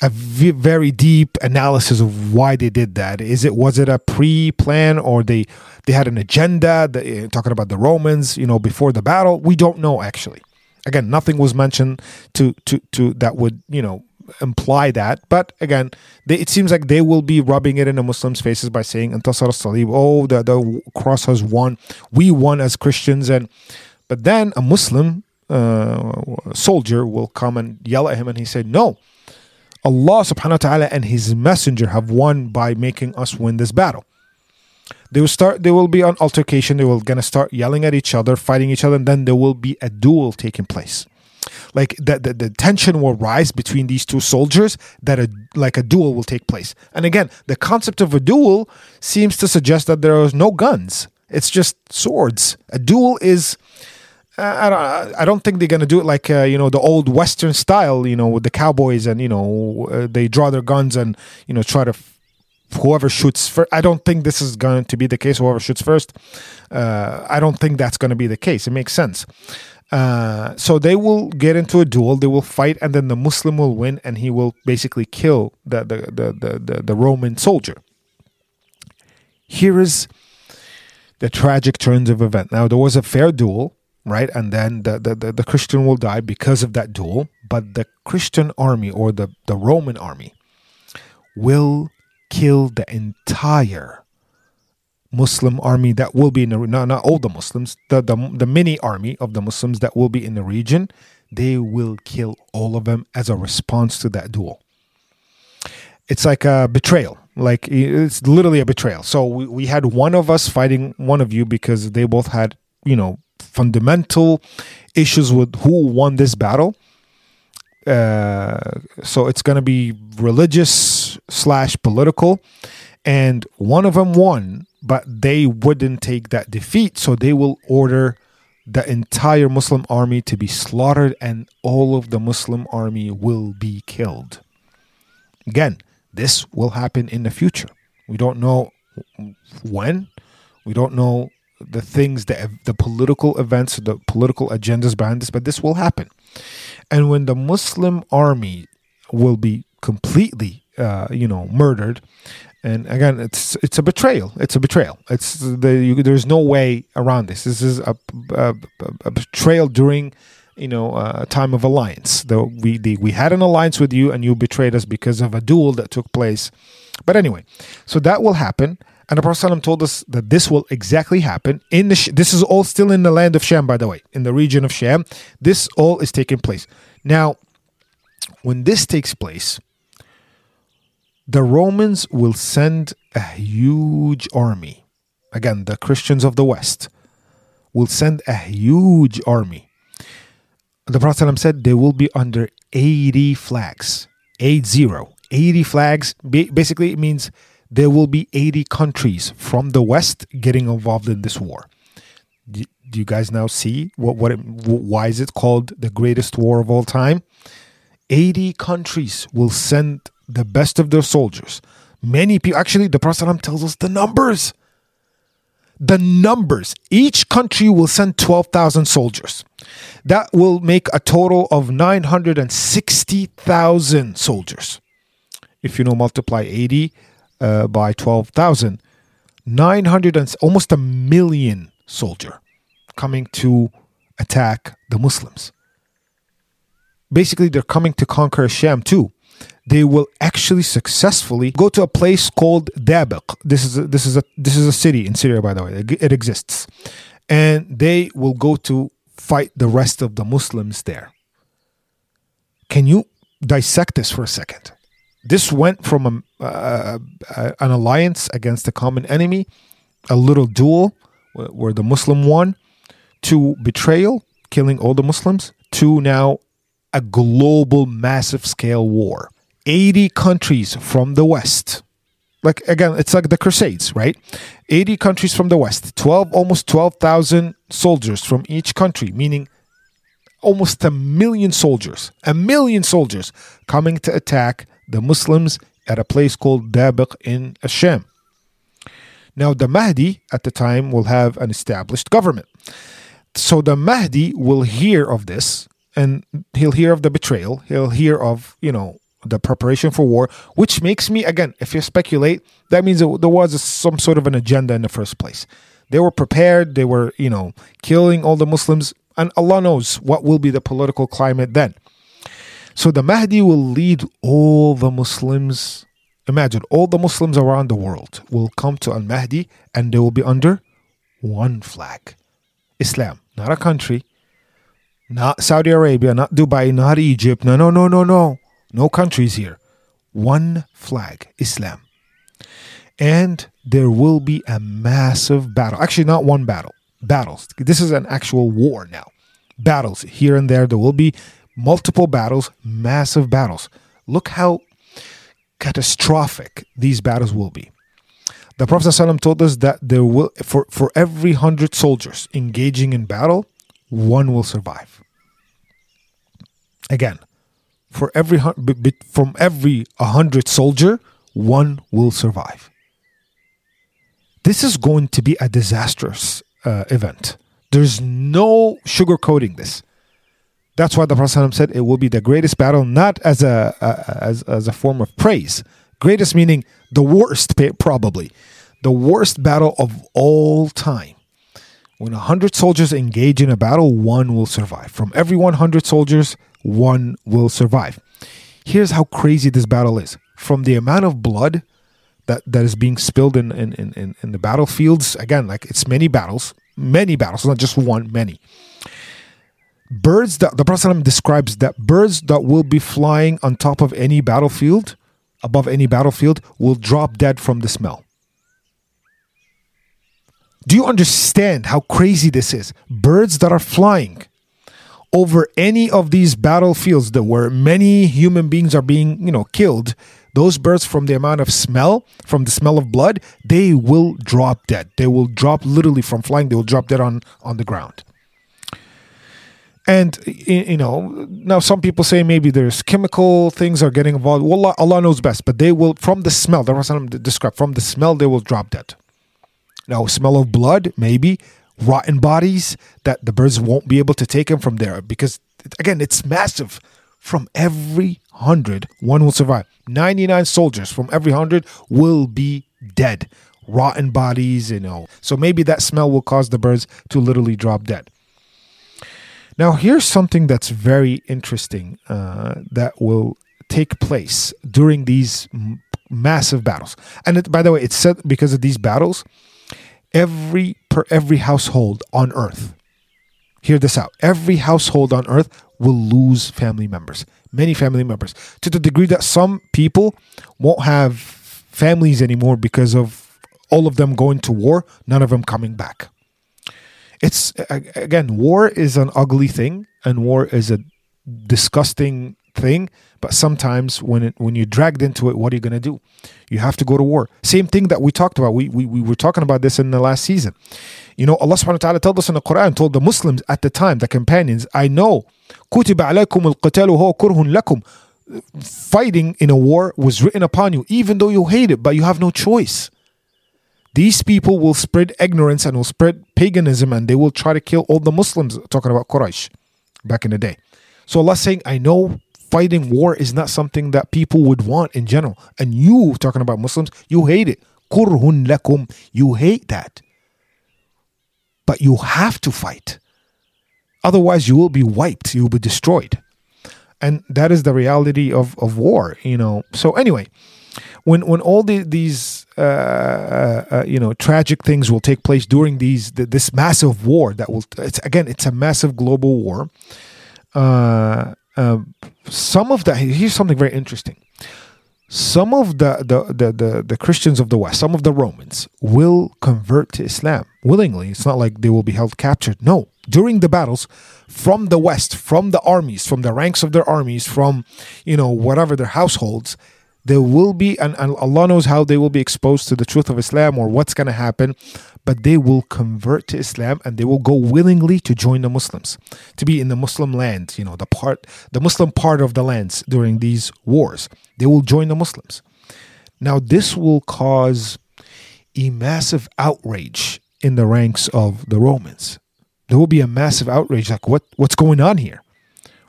a v- very deep analysis of why they did that. Is it was it a pre-plan or they they had an agenda? That, uh, talking about the romans you know before the battle? We don't know actually. Again nothing was mentioned to to to that would you know imply that. But again, they, it seems like they will be rubbing it in the Muslims' faces by saying "Antasar al salib." Oh, the the cross has won. We won as Christians, and but then a Muslim uh, soldier will come and yell at him, and he said, "No." Allah subhanahu wa ta'ala and his messenger have won by making us win this battle. They will start they will be an altercation, they will gonna start yelling at each other, fighting each other, and then there will be a duel taking place like the, the, the tension will rise between these two soldiers that a like a duel will take place and again the concept of a duel seems to suggest that there is no guns it's just swords a duel is uh, I don't. I don't think they're gonna do it like uh, you know the old Western style. You know, with the cowboys and you know uh, they draw their guns and you know try to f- whoever shoots first. I don't think this is going to be the case. Whoever shoots first. Uh, I don't think that's going to be the case. It makes sense. Uh, so they will get into a duel, they will fight, and then the Muslim will win, and he will basically kill the the the the, the, the Roman soldier. Here is the tragic turns of event. Now there was a fair duel, right, and then the the, the, the Christian will die because of that duel, but the Christian army or the the Roman army will kill the entire Muslim army that will be in the not, not all the Muslims, the, the the mini army of the Muslims that will be in the region, they will kill all of them as a response to that duel. It's like a betrayal. Like it's literally a betrayal. So we, we had one of us fighting one of you because they both had, you know, fundamental issues with who won this battle. Uh, so it's going to be religious slash political and one of them won but they wouldn't take that defeat. So they will order the entire muslim army to be slaughtered and all of the muslim army will be killed. Again this will happen in the future. We don't know when. We don't know the things that the political events the political agendas behind this but this will happen. And when the muslim army will be completely uh, you know murdered and again it's it's a betrayal. It's a betrayal. It's the you, there's no way around this. This is a, a, a betrayal during you know a time of alliance. Though we the, we had an alliance with you and you betrayed us because of a duel that took place. But anyway so that will happen. And the prophet told us that this will exactly happen in the this is all still in the land of sham by the way in the region of sham this all is taking place. Now when this takes place the Romans will send a huge army. Again, the Christians of the West will send a huge army. The Prophet said they will be under 80 flags. 80. 80 flags. Basically, it means there will be 80 countries from the West getting involved in this war. Do you guys now see what, what it, why is it called the greatest war of all time? 80 countries will send the best of their soldiers. Many people, actually, the Prophet tells us the numbers. The numbers. Each country will send 12,000 soldiers. That will make a total of 960,000 soldiers. If you know, multiply 80 uh, by 12,000, 900 and almost a million soldier coming to attack the Muslims. Basically, they're coming to conquer Sham too they will actually successfully go to a place called Dabiq. This is a, this is a this is a city in Syria, by the way. It exists, and they will go to fight the rest of the Muslims there. Can you dissect this for a second? This went from a, uh, an alliance against a common enemy, a little duel where the Muslim won, to betrayal, killing all the Muslims, to now a global massive scale war. 80 countries from the West. Like again, it's like the Crusades, right? 80 countries from the West, 12 almost 12,000 soldiers from each country, meaning almost a million soldiers, a million soldiers coming to attack the Muslims at a place called Dabiq in Asham. Now, the Mahdi at the time will have an established government. So the Mahdi will hear of this and he'll hear of the betrayal. He'll hear of, you know, the preparation for war, which makes me, again, if you speculate, that means there was some sort of an agenda in the first place. They were prepared, they were, you know, killing all the Muslims, and Allah knows what will be the political climate then. So the Mahdi will lead all the Muslims. Imagine all the Muslims around the world will come to Al Mahdi and they will be under one flag Islam, not a country, not Saudi Arabia, not Dubai, not Egypt. No, no, no, no, no. No countries here. One flag Islam. And there will be a massive battle. Actually, not one battle, battles. This is an actual war now. Battles here and there. There will be multiple battles, massive battles. Look how catastrophic these battles will be. The Prophet ﷺ told us that there will for, for every hundred soldiers engaging in battle, one will survive. Again, for every from every hundred soldier, one will survive. This is going to be a disastrous uh, event. There's no sugarcoating this. That's why the Prophet said it will be the greatest battle, not as a, as, as a form of praise. Greatest meaning the worst, probably the worst battle of all time. When a hundred soldiers engage in a battle, one will survive. From every 100 soldiers, one will survive. Here's how crazy this battle is. From the amount of blood that, that is being spilled in, in, in, in the battlefields, again, like it's many battles, many battles, not just one, many birds that the Prophet describes that birds that will be flying on top of any battlefield, above any battlefield, will drop dead from the smell. Do you understand how crazy this is? Birds that are flying over any of these battlefields that where many human beings are being, you know, killed, those birds from the amount of smell, from the smell of blood, they will drop dead. They will drop literally from flying, they will drop dead on on the ground. And you know, now some people say maybe there's chemical things are getting involved. Well, Allah, Allah knows best, but they will from the smell. The Prophet described from the smell they will drop dead. Now, smell of blood, maybe rotten bodies that the birds won't be able to take them from there because again, it's massive. From every hundred, one will survive. 99 soldiers from every hundred will be dead. Rotten bodies, you know. So maybe that smell will cause the birds to literally drop dead. Now, here's something that's very interesting uh, that will take place during these m- massive battles. And it, by the way, it's said because of these battles, every per every household on earth. Hear this out. Every household on earth will lose family members, many family members, to the degree that some people won't have families anymore because of all of them going to war, none of them coming back. It's again, war is an ugly thing, and war is a disgusting thing but sometimes when it, when you're dragged into it, what are you going to do? You have to go to war. Same thing that we talked about. We, we, we were talking about this in the last season. You know, Allah subhanahu wa ta'ala told us in the Quran, told the Muslims at the time, the companions, I know, كُتِبَ عَلَيْكُمُ الْقِتَالُ هُوَ كُرْهٌ لَكُمْ Fighting in a war was written upon you, even though you hate it, but you have no choice. These people will spread ignorance and will spread paganism and they will try to kill all the Muslims, talking about Quraysh back in the day. So Allah saying, I know fighting war is not something that people would want in general. And you, talking about Muslims, you hate it. Kurhun lakum. You hate that. But you have to fight. Otherwise, you will be wiped. You will be destroyed. And that is the reality of, of war, you know. So, anyway, when when all the, these uh, uh, uh, you know tragic things will take place during these this massive war that will it's again it's a massive global war uh, um, some of the here's something very interesting. Some of the, the, the, the, the Christians of the West, some of the Romans, will convert to Islam willingly. It's not like they will be held captured. No, during the battles, from the West, from the armies, from the ranks of their armies, from you know whatever their households, there will be, and, and Allah knows how they will be exposed to the truth of Islam or what's going to happen but they will convert to Islam and they will go willingly to join the Muslims, to be in the Muslim land, you know, the part, the Muslim part of the lands during these wars. They will join the Muslims. Now, this will cause a massive outrage in the ranks of the Romans. There will be a massive outrage, like what what's going on here?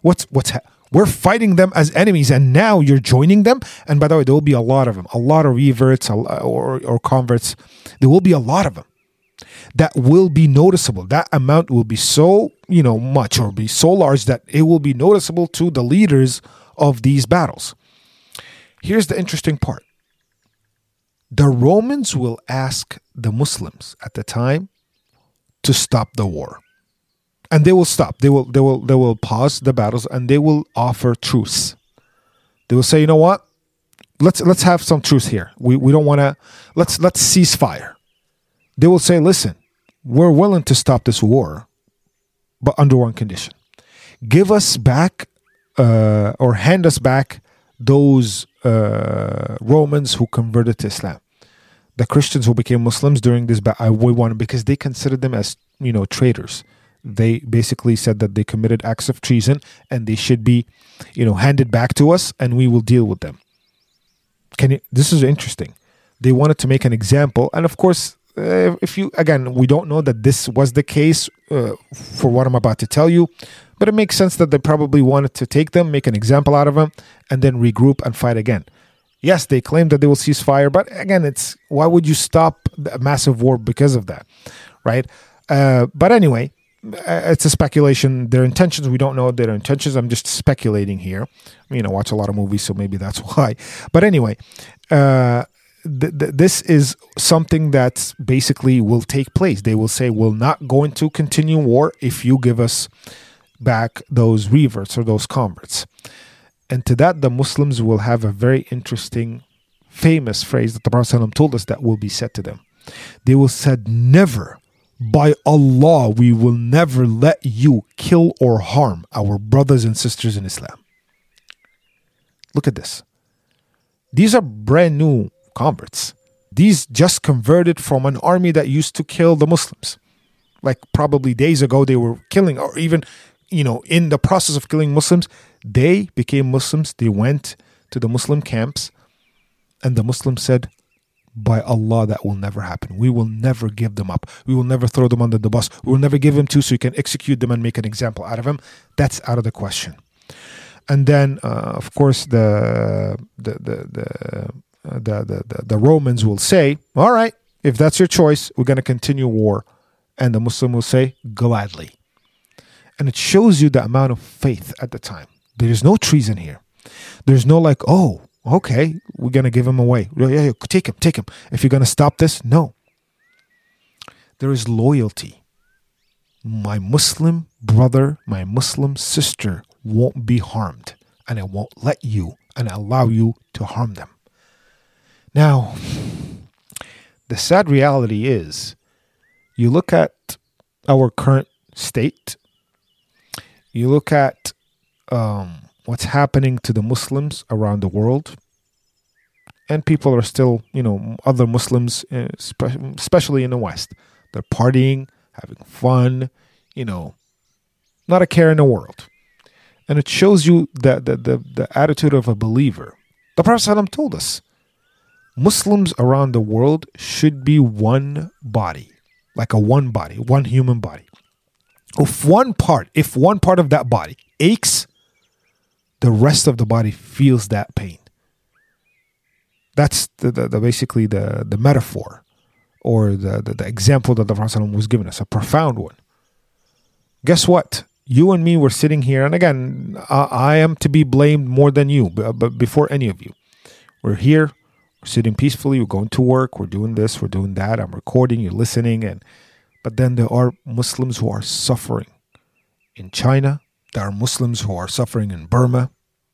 What's what's ha- we're fighting them as enemies, and now you're joining them. And by the way, there will be a lot of them, a lot of reverts or, or converts. There will be a lot of them that will be noticeable. That amount will be so, you know, much or be so large that it will be noticeable to the leaders of these battles. Here's the interesting part the Romans will ask the Muslims at the time to stop the war. And they will stop. They will they will they will pause the battles and they will offer truce. They will say, you know what? Let's let's have some truce here. We we don't want to let's let's cease fire. They will say, listen, we're willing to stop this war, but under one condition. Give us back uh, or hand us back those uh, Romans who converted to Islam. The Christians who became Muslims during this battle, we want because they considered them as you know traitors. They basically said that they committed acts of treason and they should be, you know, handed back to us, and we will deal with them. Can you, this is interesting. They wanted to make an example, and of course, if you again, we don't know that this was the case uh, for what I'm about to tell you, but it makes sense that they probably wanted to take them, make an example out of them, and then regroup and fight again. Yes, they claim that they will cease fire, but again, it's why would you stop a massive war because of that, right? Uh, but anyway, it's a speculation. Their intentions, we don't know their intentions. I'm just speculating here. You know, watch a lot of movies, so maybe that's why. But anyway, uh, th- th- this is something that basically will take place. They will say, "We're not going to continue war if you give us back those reverts or those converts." And to that, the Muslims will have a very interesting, famous phrase that the Prophet ﷺ told us that will be said to them. They will said, "Never." By Allah, we will never let you kill or harm our brothers and sisters in Islam. Look at this. These are brand new converts. These just converted from an army that used to kill the Muslims. Like probably days ago, they were killing, or even, you know, in the process of killing Muslims, they became Muslims. They went to the Muslim camps, and the Muslims said, by Allah, that will never happen. We will never give them up. We will never throw them under the bus. We will never give them to so you can execute them and make an example out of them. That's out of the question. And then, uh, of course, the the the the, uh, the the the the Romans will say, "All right, if that's your choice, we're going to continue war," and the Muslim will say, "Gladly." And it shows you the amount of faith at the time. There is no treason here. There's no like, oh, okay, we're going to give him away. Yeah, yeah, take him, take him. If you're going to stop this, no. There is loyalty. My Muslim brother, my Muslim sister won't be harmed, and I won't let you and allow you to harm them. Now, the sad reality is you look at our current state, you look at um, what's happening to the Muslims around the world. And people are still, you know, other Muslims, uh, especially in the West, they're partying, having fun, you know, not a care in the world. And it shows you that the, the, the attitude of a believer. The Prophet ﷺ told us Muslims around the world should be one body, like a one body, one human body. If one part, if one part of that body aches, the rest of the body feels that pain. That's the, the, the basically the, the metaphor or the, the, the example that the Prophet was giving us, a profound one. Guess what? You and me were sitting here, and again, I, I am to be blamed more than you, but, before any of you. We're here, we're sitting peacefully, we're going to work, we're doing this, we're doing that, I'm recording, you're listening, and but then there are Muslims who are suffering in China, there are Muslims who are suffering in Burma.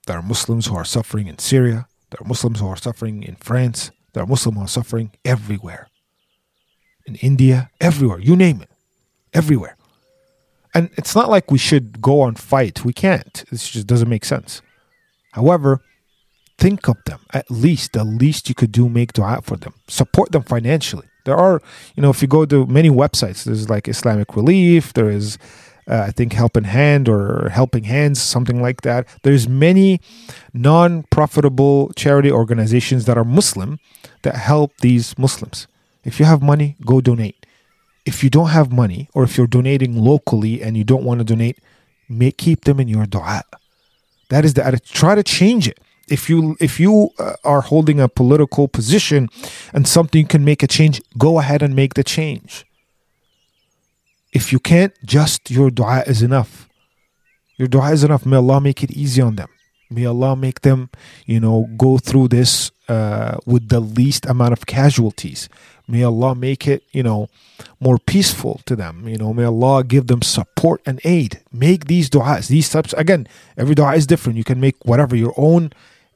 There are Muslims who are suffering in Syria. There are Muslims who are suffering in France. There are Muslims who are suffering everywhere. In India, everywhere. You name it. Everywhere. And it's not like we should go and fight. We can't. This just doesn't make sense. However, think of them. At least, the least you could do, make dua for them. Support them financially. There are, you know, if you go to many websites, there's like Islamic Relief, there is uh, I think Helping Hand or Helping Hands, something like that. There's many non-profitable charity organizations that are Muslim that help these Muslims. If you have money, go donate. If you don't have money, or if you're donating locally and you don't want to donate, make keep them in your dua. That is the attitude. Try to change it. If you if you uh, are holding a political position and something can make a change, go ahead and make the change. If you can't, just your dua is enough. Your dua is enough. May Allah make it easy on them. May Allah make them, you know, go through this uh, with the least amount of casualties. May Allah make it, you know, more peaceful to them. You know, may Allah give them support and aid. Make these du'as, these types. Again, every du'a is different. You can make whatever your own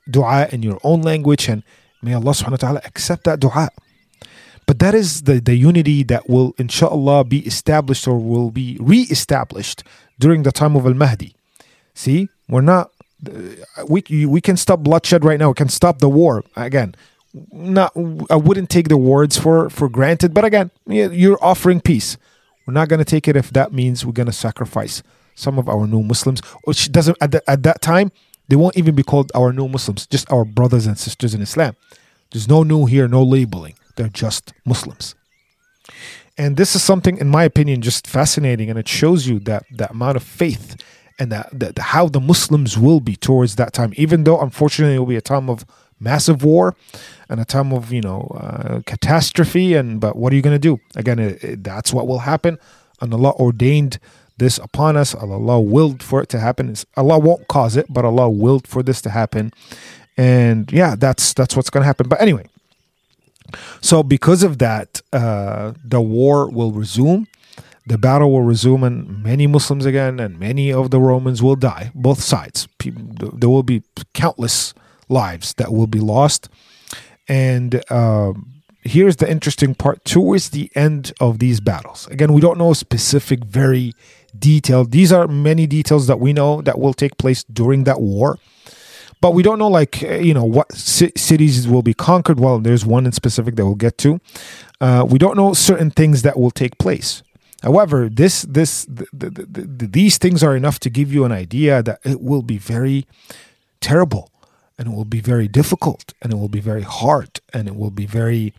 du'a in your own language, and may Allah subhanahu wa ta'ala accept that du'a. But that is the, the unity that will, inshallah, be established or will be re established during the time of Al Mahdi. See, we're not, we, we can stop bloodshed right now. We can stop the war. Again, not I wouldn't take the words for for granted, but again, you're offering peace. We're not going to take it if that means we're going to sacrifice some of our new Muslims, which doesn't at, the, at that time they won't even be called our new Muslims, just our brothers and sisters in Islam. There's no new here, no labeling. They're just Muslims. And this is something, in my opinion, just fascinating, and it shows you that that amount of faith and that, that how the Muslims will be towards that time. Even though, unfortunately, it will be a time of massive war and a time of you know uh, catastrophe. And but what are you going to do? Again it, it, that's what will happen. And allah ordained this upon us. Allah willed for it to happen. It's, allah won't cause it but allah willed for this to happen. And yeah that's that's what's going to happen. But anyway so because of that uh, the war will resume the battle will resume and many muslims again and many of the romans will die both sides there will be countless lives that will be lost. And uh, here's the interesting part towards the end of these battles. Again, we don't know specific, very detailed. These are many details that we know that will take place during that war. But we don't know, like, uh, you know, what c- cities will be conquered. Well, there's one in specific that we'll get to. Uh, we don't know certain things that will take place. However, this, this, the, the, the, these things are enough to give you an idea that it will be very terrible and it will be very difficult and it will be very hard and it will be very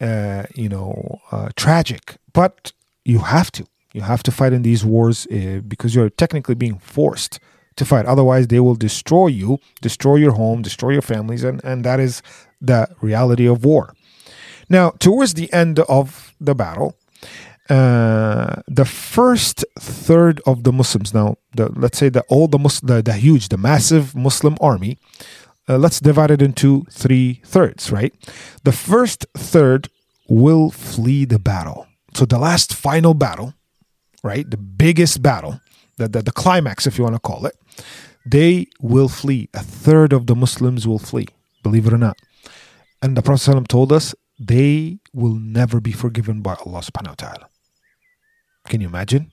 uh, you know uh, tragic but you have to you have to fight in these wars uh, because you're technically being forced to fight otherwise they will destroy you destroy your home destroy your families and, and that is the reality of war now towards the end of the battle uh, the first third of the Muslims now, the, let's say the all the, Mus- the the huge, the massive Muslim army, uh, let's divide it into three thirds, right? The first third will flee the battle. So the last final battle, right? The biggest battle, the, the, the climax, if you want to call it, they will flee. A third of the Muslims will flee, believe it or not. And the Prophet ﷺ told us they will never be forgiven by Allah subhanahu wa ta'ala. Can you imagine?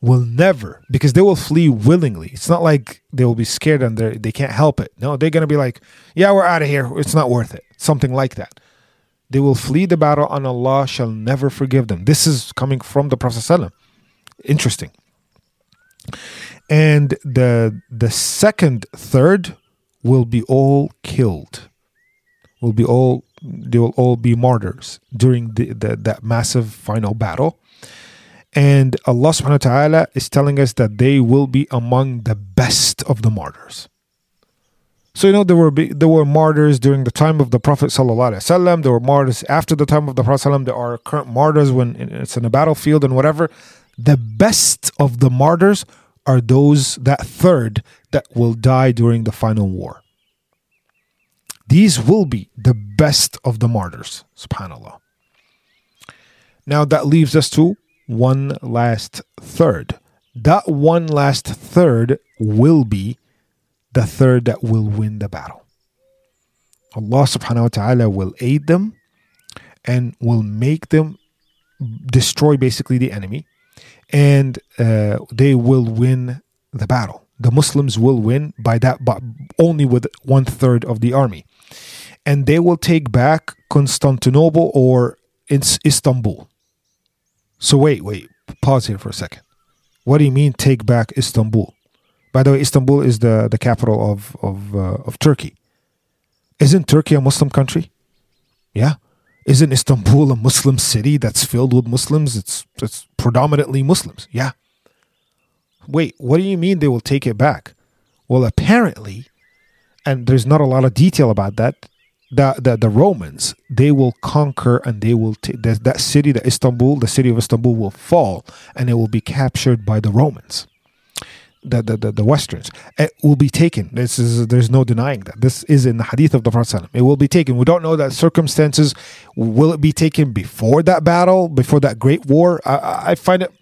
will never because they will flee willingly. It's not like they will be scared and they can't help it. No, they're gonna be like, yeah, we're out of here. It's not worth it. Something like that. They will flee the battle, and Allah shall never forgive them. This is coming from the Prophet ﷺ. Interesting. And the the second third will be all killed. Will be all they will all be martyrs during the, the that massive final battle and Allah subhanahu wa ta'ala is telling us that they will be among the best of the martyrs. So you know there were there were martyrs during the time of the Prophet sallallahu alaihi wasallam. There were martyrs after the time of the Prophet sallam. There are current martyrs when it's in a battlefield and whatever. The best of the martyrs are those that third that will die during the final war. These will be the best of the martyrs. Subhanallah. Now that leaves us to one last third. That one last third will be the third that will win the battle. Allah subhanahu wa ta'ala will aid them and will make them destroy basically the enemy and uh, they will win the battle. The Muslims will win by that, but only with one third of the army. And they will take back Constantinople or Istanbul. So wait, wait, pause here for a second. What do you mean take back Istanbul? By the way, Istanbul is the, the capital of of uh, of Turkey. Isn't Turkey a Muslim country? Yeah. Isn't Istanbul a Muslim city that's filled with Muslims? It's it's predominantly Muslims. Yeah. Wait, what do you mean they will take it back? Well, apparently, and there's not a lot of detail about that the, the, the Romans, they will conquer and they will take that, that city, the Istanbul, the city of Istanbul will fall and it will be captured by the Romans. The, the, the, the Westerns. It will be taken. This is there's no denying that. This is in the hadith of the Prophet. It will be taken. We don't know that circumstances. Will it be taken before that battle, before that great war? I, I find it.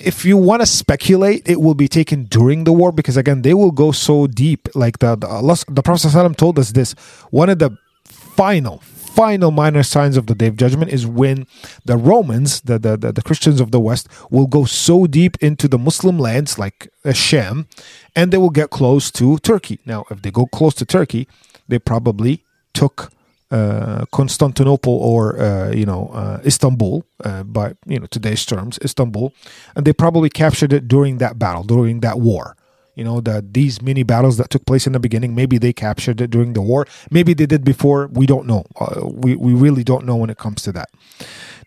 If you want to speculate, it will be taken during the war because again, they will go so deep. Like the the, Allah, the Prophet told us this. One of the final final minor signs of the day of judgment is when the Romans, the, the, the, the, Christians of the West, will go so deep into the Muslim lands like Sham and they will get close to Turkey. Now, if they go close to Turkey, they probably took uh, Constantinople or uh, you know uh, Istanbul uh, by you know today's terms, Istanbul, and they probably captured it during that battle, during that war you know that these mini battles that took place in the beginning maybe they captured it during the war. Maybe they did before. We don't know. Uh, we, we really don't know when it comes to that.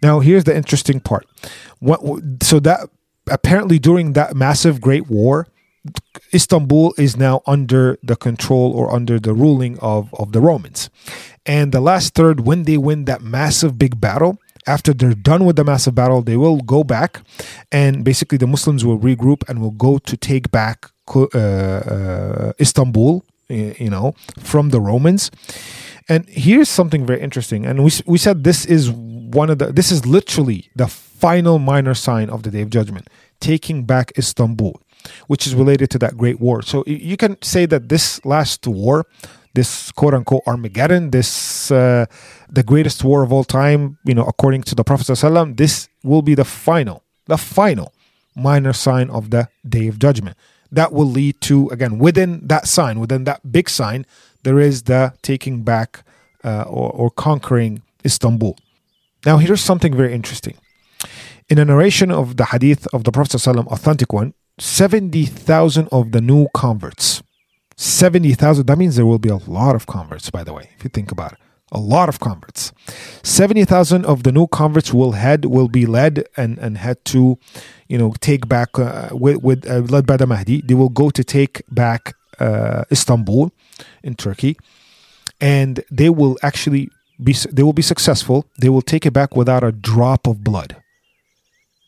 Now here's the interesting part. What so that apparently during that massive great war istanbul is now under the control or under the ruling of of the romans. And the last third when they win that massive big battle after they're done with the massive battle, they will go back and basically the Muslims will regroup and will go to take back uh, uh, Istanbul, you know, from the Romans. And here's something very interesting. And we, we said this is one of the, this is literally the final minor sign of the Day of Judgment, taking back Istanbul, which is related to that great war. So you can say that this last war, this quote unquote Armageddon, this uh, the greatest war of all time, you know, according to the Prophet ﷺ, this will be the final, the final minor sign of the Day of Judgment. That will lead to again within that sign, within that big sign, there is the taking back uh, or, or conquering Istanbul. Now, here's something very interesting. In a narration of the hadith of the Prophet ﷺ, authentic one, 70,000 of the new converts 70,000. That means there will be a lot of converts, by the way, if you think about it. A lot of converts. 70,000 of the new converts will head, will be led and, and head to, you know, take back, uh, with, with uh, led by the Mahdi. They will go to take back uh, Istanbul in Turkey. And they will actually be, they will be successful. They will take it back without a drop of blood.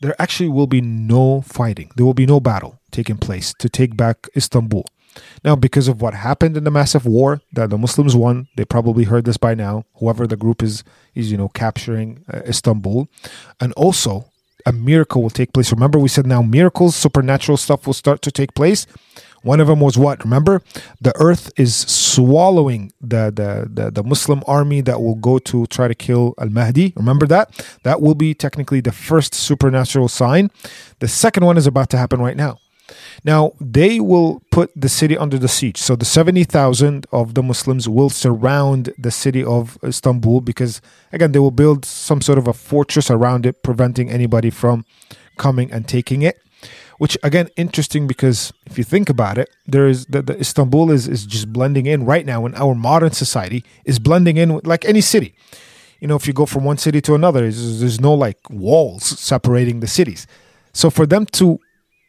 There actually will be no fighting. There will be no battle taking place to take back Istanbul. Now, because of what happened in the massive war that the Muslims won, they probably heard this by now. Whoever the group is, is you know capturing uh, Istanbul, and also a miracle will take place. Remember, we said now miracles, supernatural stuff will start to take place. One of them was what? Remember, the earth is swallowing the, the, the, the, Muslim army that will go to try to kill Al Mahdi. Remember that? That will be technically the first supernatural sign. The second one is about to happen right now. Now, they will put the city under the siege. So the 70,000 of the Muslims will surround the city of Istanbul because, again, they will build some sort of a fortress around it, preventing anybody from coming and taking it. Which, again, interesting because if you think about it, there is the, the Istanbul is, is just blending in right now in our modern society, is blending in like any city you know, if you go from one city to another, there's no like walls separating the cities. So for them to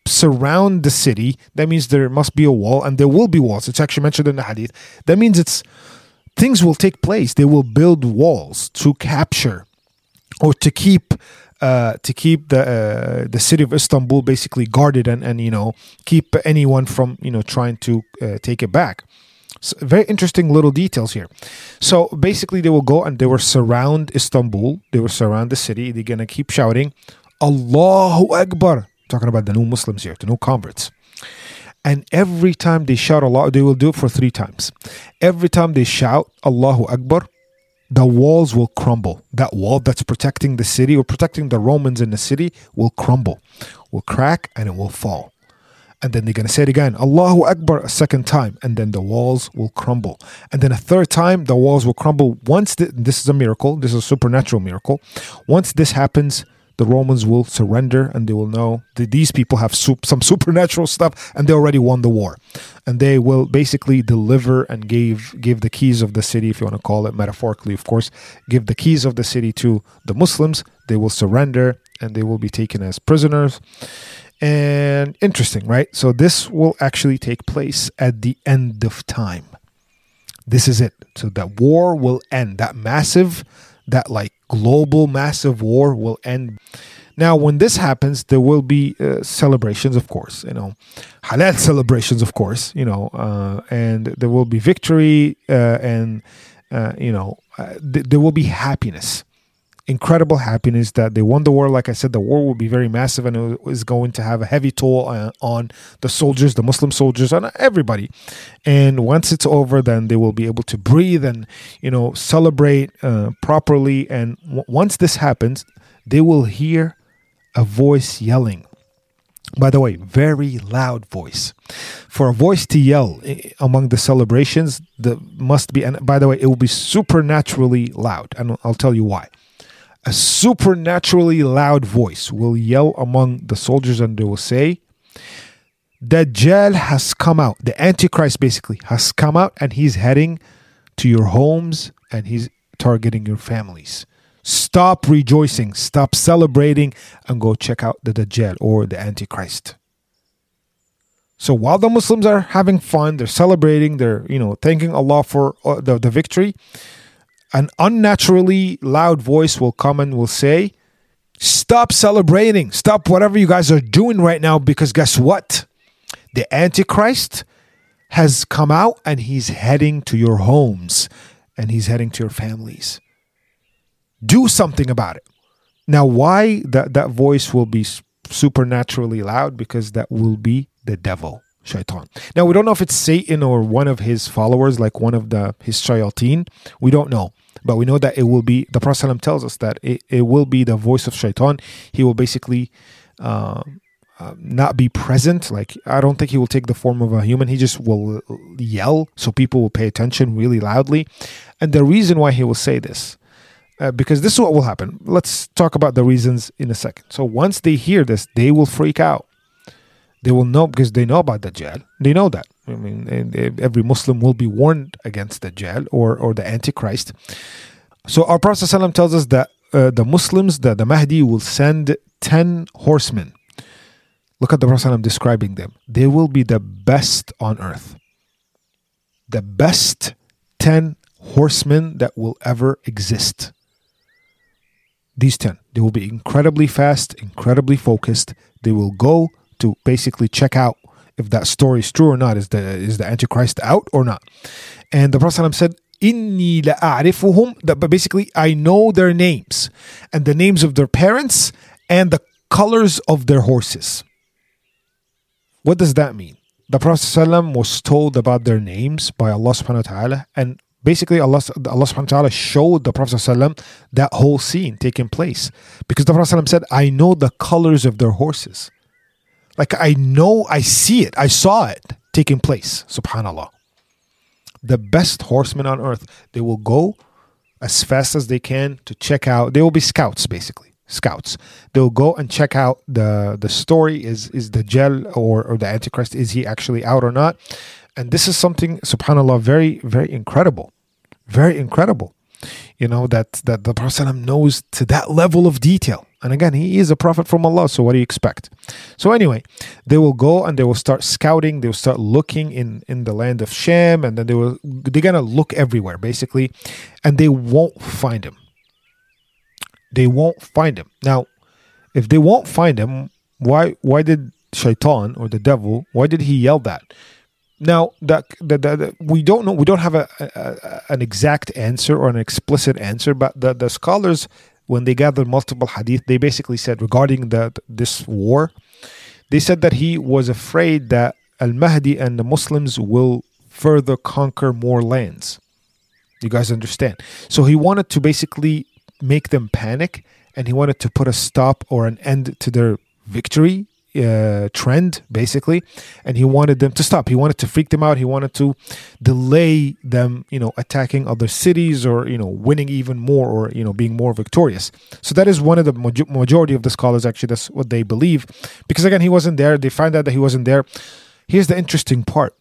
surround the city, that means there must be a wall, and there will be walls. It's actually mentioned in the hadith. That means it's things will take place. They will build walls to capture or to keep uh, to keep the uh, the city of Istanbul basically guarded and and you know keep anyone from you know trying to uh, take it back. So very interesting little details here. So basically, they will go and they will surround Istanbul. They will surround the city. They're gonna keep shouting, "Allahu Akbar." Talking about the new Muslims here, the new converts. And every time they shout Allah, they will do it for three times. Every time they shout Allahu Akbar, the walls will crumble. That wall that's protecting the city or protecting the Romans in the city will crumble, will crack, and it will fall. And then they're going to say it again, Allahu Akbar, a second time, and then the walls will crumble. And then a third time, the walls will crumble. Once the, this is a miracle, this is a supernatural miracle. Once this happens, the Romans will surrender and they will know that these people have some supernatural stuff and they already won the war. And they will basically deliver and give give the keys of the city, if you want to call it metaphorically, of course, give the keys of the city to the Muslims. They will surrender and they will be taken as prisoners. And interesting, right? So this will actually take place at the end of time. This is it. So that war will end. That massive, that like global massive war will end. Now, when this happens, there will be uh, celebrations, of course, you know, halal celebrations, of course, you know, uh, and there will be victory uh, and, uh, you know, uh, th- there will be happiness, incredible happiness that they won the war. Like I said, the war will be very massive and it is going to have a heavy toll on, on the soldiers, the Muslim soldiers, on everybody. And once it's over, then they will be able to breathe and, you know, celebrate uh, properly. And w- once this happens, they will hear a voice yelling. By the way, very loud voice. For a voice to yell eh, among the celebrations, the must be. And by the way, it will be supernaturally loud, and I'll tell you why. A supernaturally loud voice will yell among the soldiers, and they will say, "Dajjal has come out. The Antichrist basically has come out, and he's heading to your homes, and he's targeting your families." Stop rejoicing, stop celebrating, and go check out the Dajjal or the Antichrist. So while the Muslims are having fun, they're celebrating, they're you know thanking Allah for uh, the, the victory, an unnaturally loud voice will come and will say, "Stop celebrating, stop whatever you guys are doing right now, because guess what? The Antichrist has come out and he's heading to your homes, and he's heading to your families." do something about it. Now, why that, that voice will be supernaturally loud? Because that will be the devil, shaitan. Now, we don't know if it's Satan or one of his followers, like one of the his shayateen. We don't know. But we know that it will be, the Prophet tells us that it, it will be the voice of shaitan. He will basically uh, uh, not be present. Like, I don't think he will take the form of a human. He just will yell so people will pay attention really loudly. And the reason why he will say this uh, because this is what will happen. Let's talk about the reasons in a second. So once they hear this, they will freak out. They will know because they know about Dajjal. They know that. I mean, every Muslim will be warned against Dajjal or or the Antichrist. So our Prophet ﷺ tells us that uh, the Muslims, that the Mahdi will send ten horsemen. Look at the Prophet ﷺ describing them. They will be the best on earth. The best ten horsemen that will ever exist these 10. They will be incredibly fast, incredibly focused. They will go to basically check out if that story is true or not. Is the is the Antichrist out or not? And the Prophet said, Inni la'arifuhum, but basically I know their names and the names of their parents and the colors of their horses. What does that mean? The Prophet was told about their names by Allah subhanahu wa ta'ala and basically Allah, Allah subhanahu wa ta'ala showed the Prophet that whole scene taking place. Because the Prophet said, I know the colors of their horses. Like I know, I see it, I saw it taking place. Subhanallah. The best horsemen on earth, they will go as fast as they can to check out. They will be scouts, basically. Scouts. They'll go and check out the the story. Is is Dajjal or, or the Antichrist, is he actually out or not? And this is something, subhanAllah, very, very incredible very incredible you know that that the prophet knows to that level of detail. And again he is a prophet from allah so what do you expect? So anyway they will go and they will start scouting they will start looking in in the land of sham and then they will they're gonna look everywhere basically and they won't find him. They won't find him. Now if they won't find him why why did shaitan or the devil why did he yell that now, that, that, that, we don't know, we don't have a, a, an exact answer or an explicit answer, but the, the scholars, when they gathered multiple hadith, they basically said regarding the, this war, they said that he was afraid that Al Mahdi and the Muslims will further conquer more lands. You guys understand? So he wanted to basically make them panic and he wanted to put a stop or an end to their victory uh, trend basically. And he wanted them to stop. He wanted to freak them out. He wanted to delay them you know attacking other cities or you know winning even more or you know being more victorious. So that is one of the majority of the scholars actually that's what they believe. Because again he wasn't there. They find out that he wasn't there. Here's the interesting part.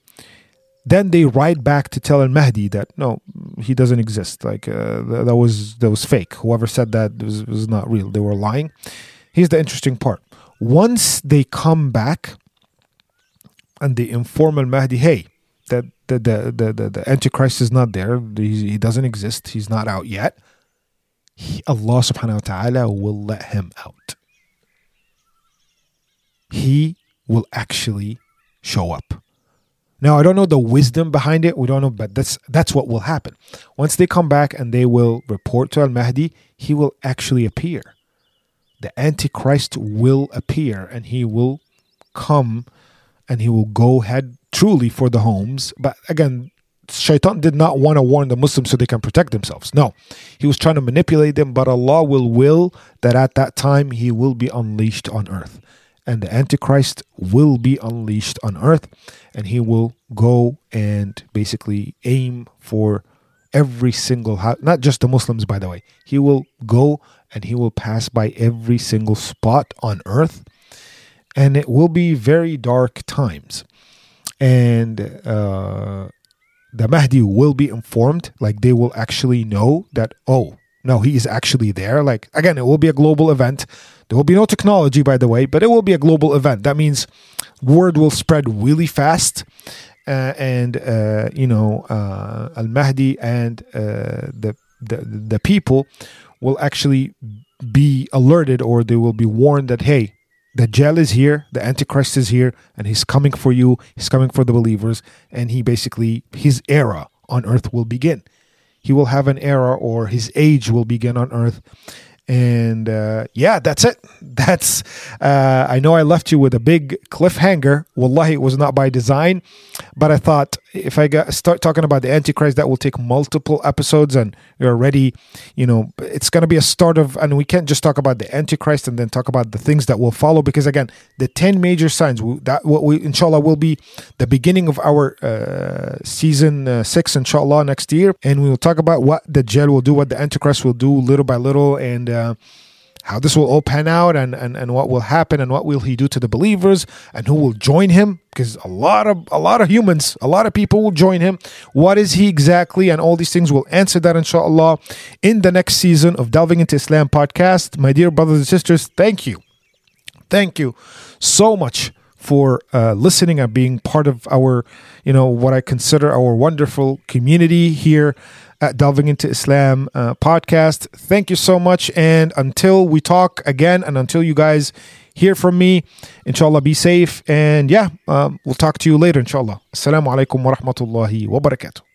Then they write back to tell al-mahdi that no he doesn't exist. Like uh, that was that was fake. Whoever said that was, was not real. They were lying. Here's the interesting part once they come back and they inform Al Mahdi, hey, that the, the, the, the, the Antichrist is not there, he, he doesn't exist, he's not out yet, he, Allah subhanahu wa ta'ala will let him out. he will actually show up. Now I don't know the wisdom behind it. We don't know, but that's that's what will happen. Once they come back and they will report to Al Mahdi, he will actually appear. The Antichrist will appear and he will come and he will go head truly for the homes. But again, Shaitan did not want to warn the Muslims so they can protect themselves. No, he was trying to manipulate them, but Allah will will that at that time he will be unleashed on earth. And the Antichrist will be unleashed on earth, and he will go and basically aim for every single house, not just the Muslims, by the way. He will go and he will pass by every single spot on earth, and it will be very dark times. And uh, the Mahdi will be informed, like they will actually know that, oh, no, he is actually there. Like, again, it will be a global event. There will be no technology, by the way, but it will be a global event. That means word will spread really fast. Uh, and, uh, you know, uh, Al Mahdi and uh, the, the, the people will actually be alerted or they will be warned that, hey, Dajjal is here, the Antichrist is here, and he's coming for you, he's coming for the believers, and he basically, his era on earth will begin. He will have an era or his age will begin on earth and uh, yeah, that's it. That's uh, I know I left you with a big cliffhanger. Wallahi, it was not by design, but I thought if I got, start talking about the Antichrist, that will take multiple episodes, and you're already, you know, it's going to be a start of, and we can't just talk about the Antichrist and then talk about the things that will follow, because again, the ten major signs that what we inshallah will be the beginning of our uh, season uh, six, inshallah, next year, and we will talk about what the Dajjal will do, what the Antichrist will do, little by little, and uh, how this will all pan out and, and, and what will happen and what will he do to the believers and who will join him because a lot of a lot of humans a lot of people will join him. What is he exactly? And all these things will answer that inshallah in the next season of delving into islam podcast. My dear brothers and sisters thank you. Thank you so much for uh, listening and being part of our you know what i consider our wonderful community here at Delving into Islam uh, podcast. Thank you so much. And until we talk again, and until you guys hear from me, inshallah, be safe. And yeah, um, we'll talk to you later, inshallah. Assalamu alaikum wa rahmatullahi wa barakatuh.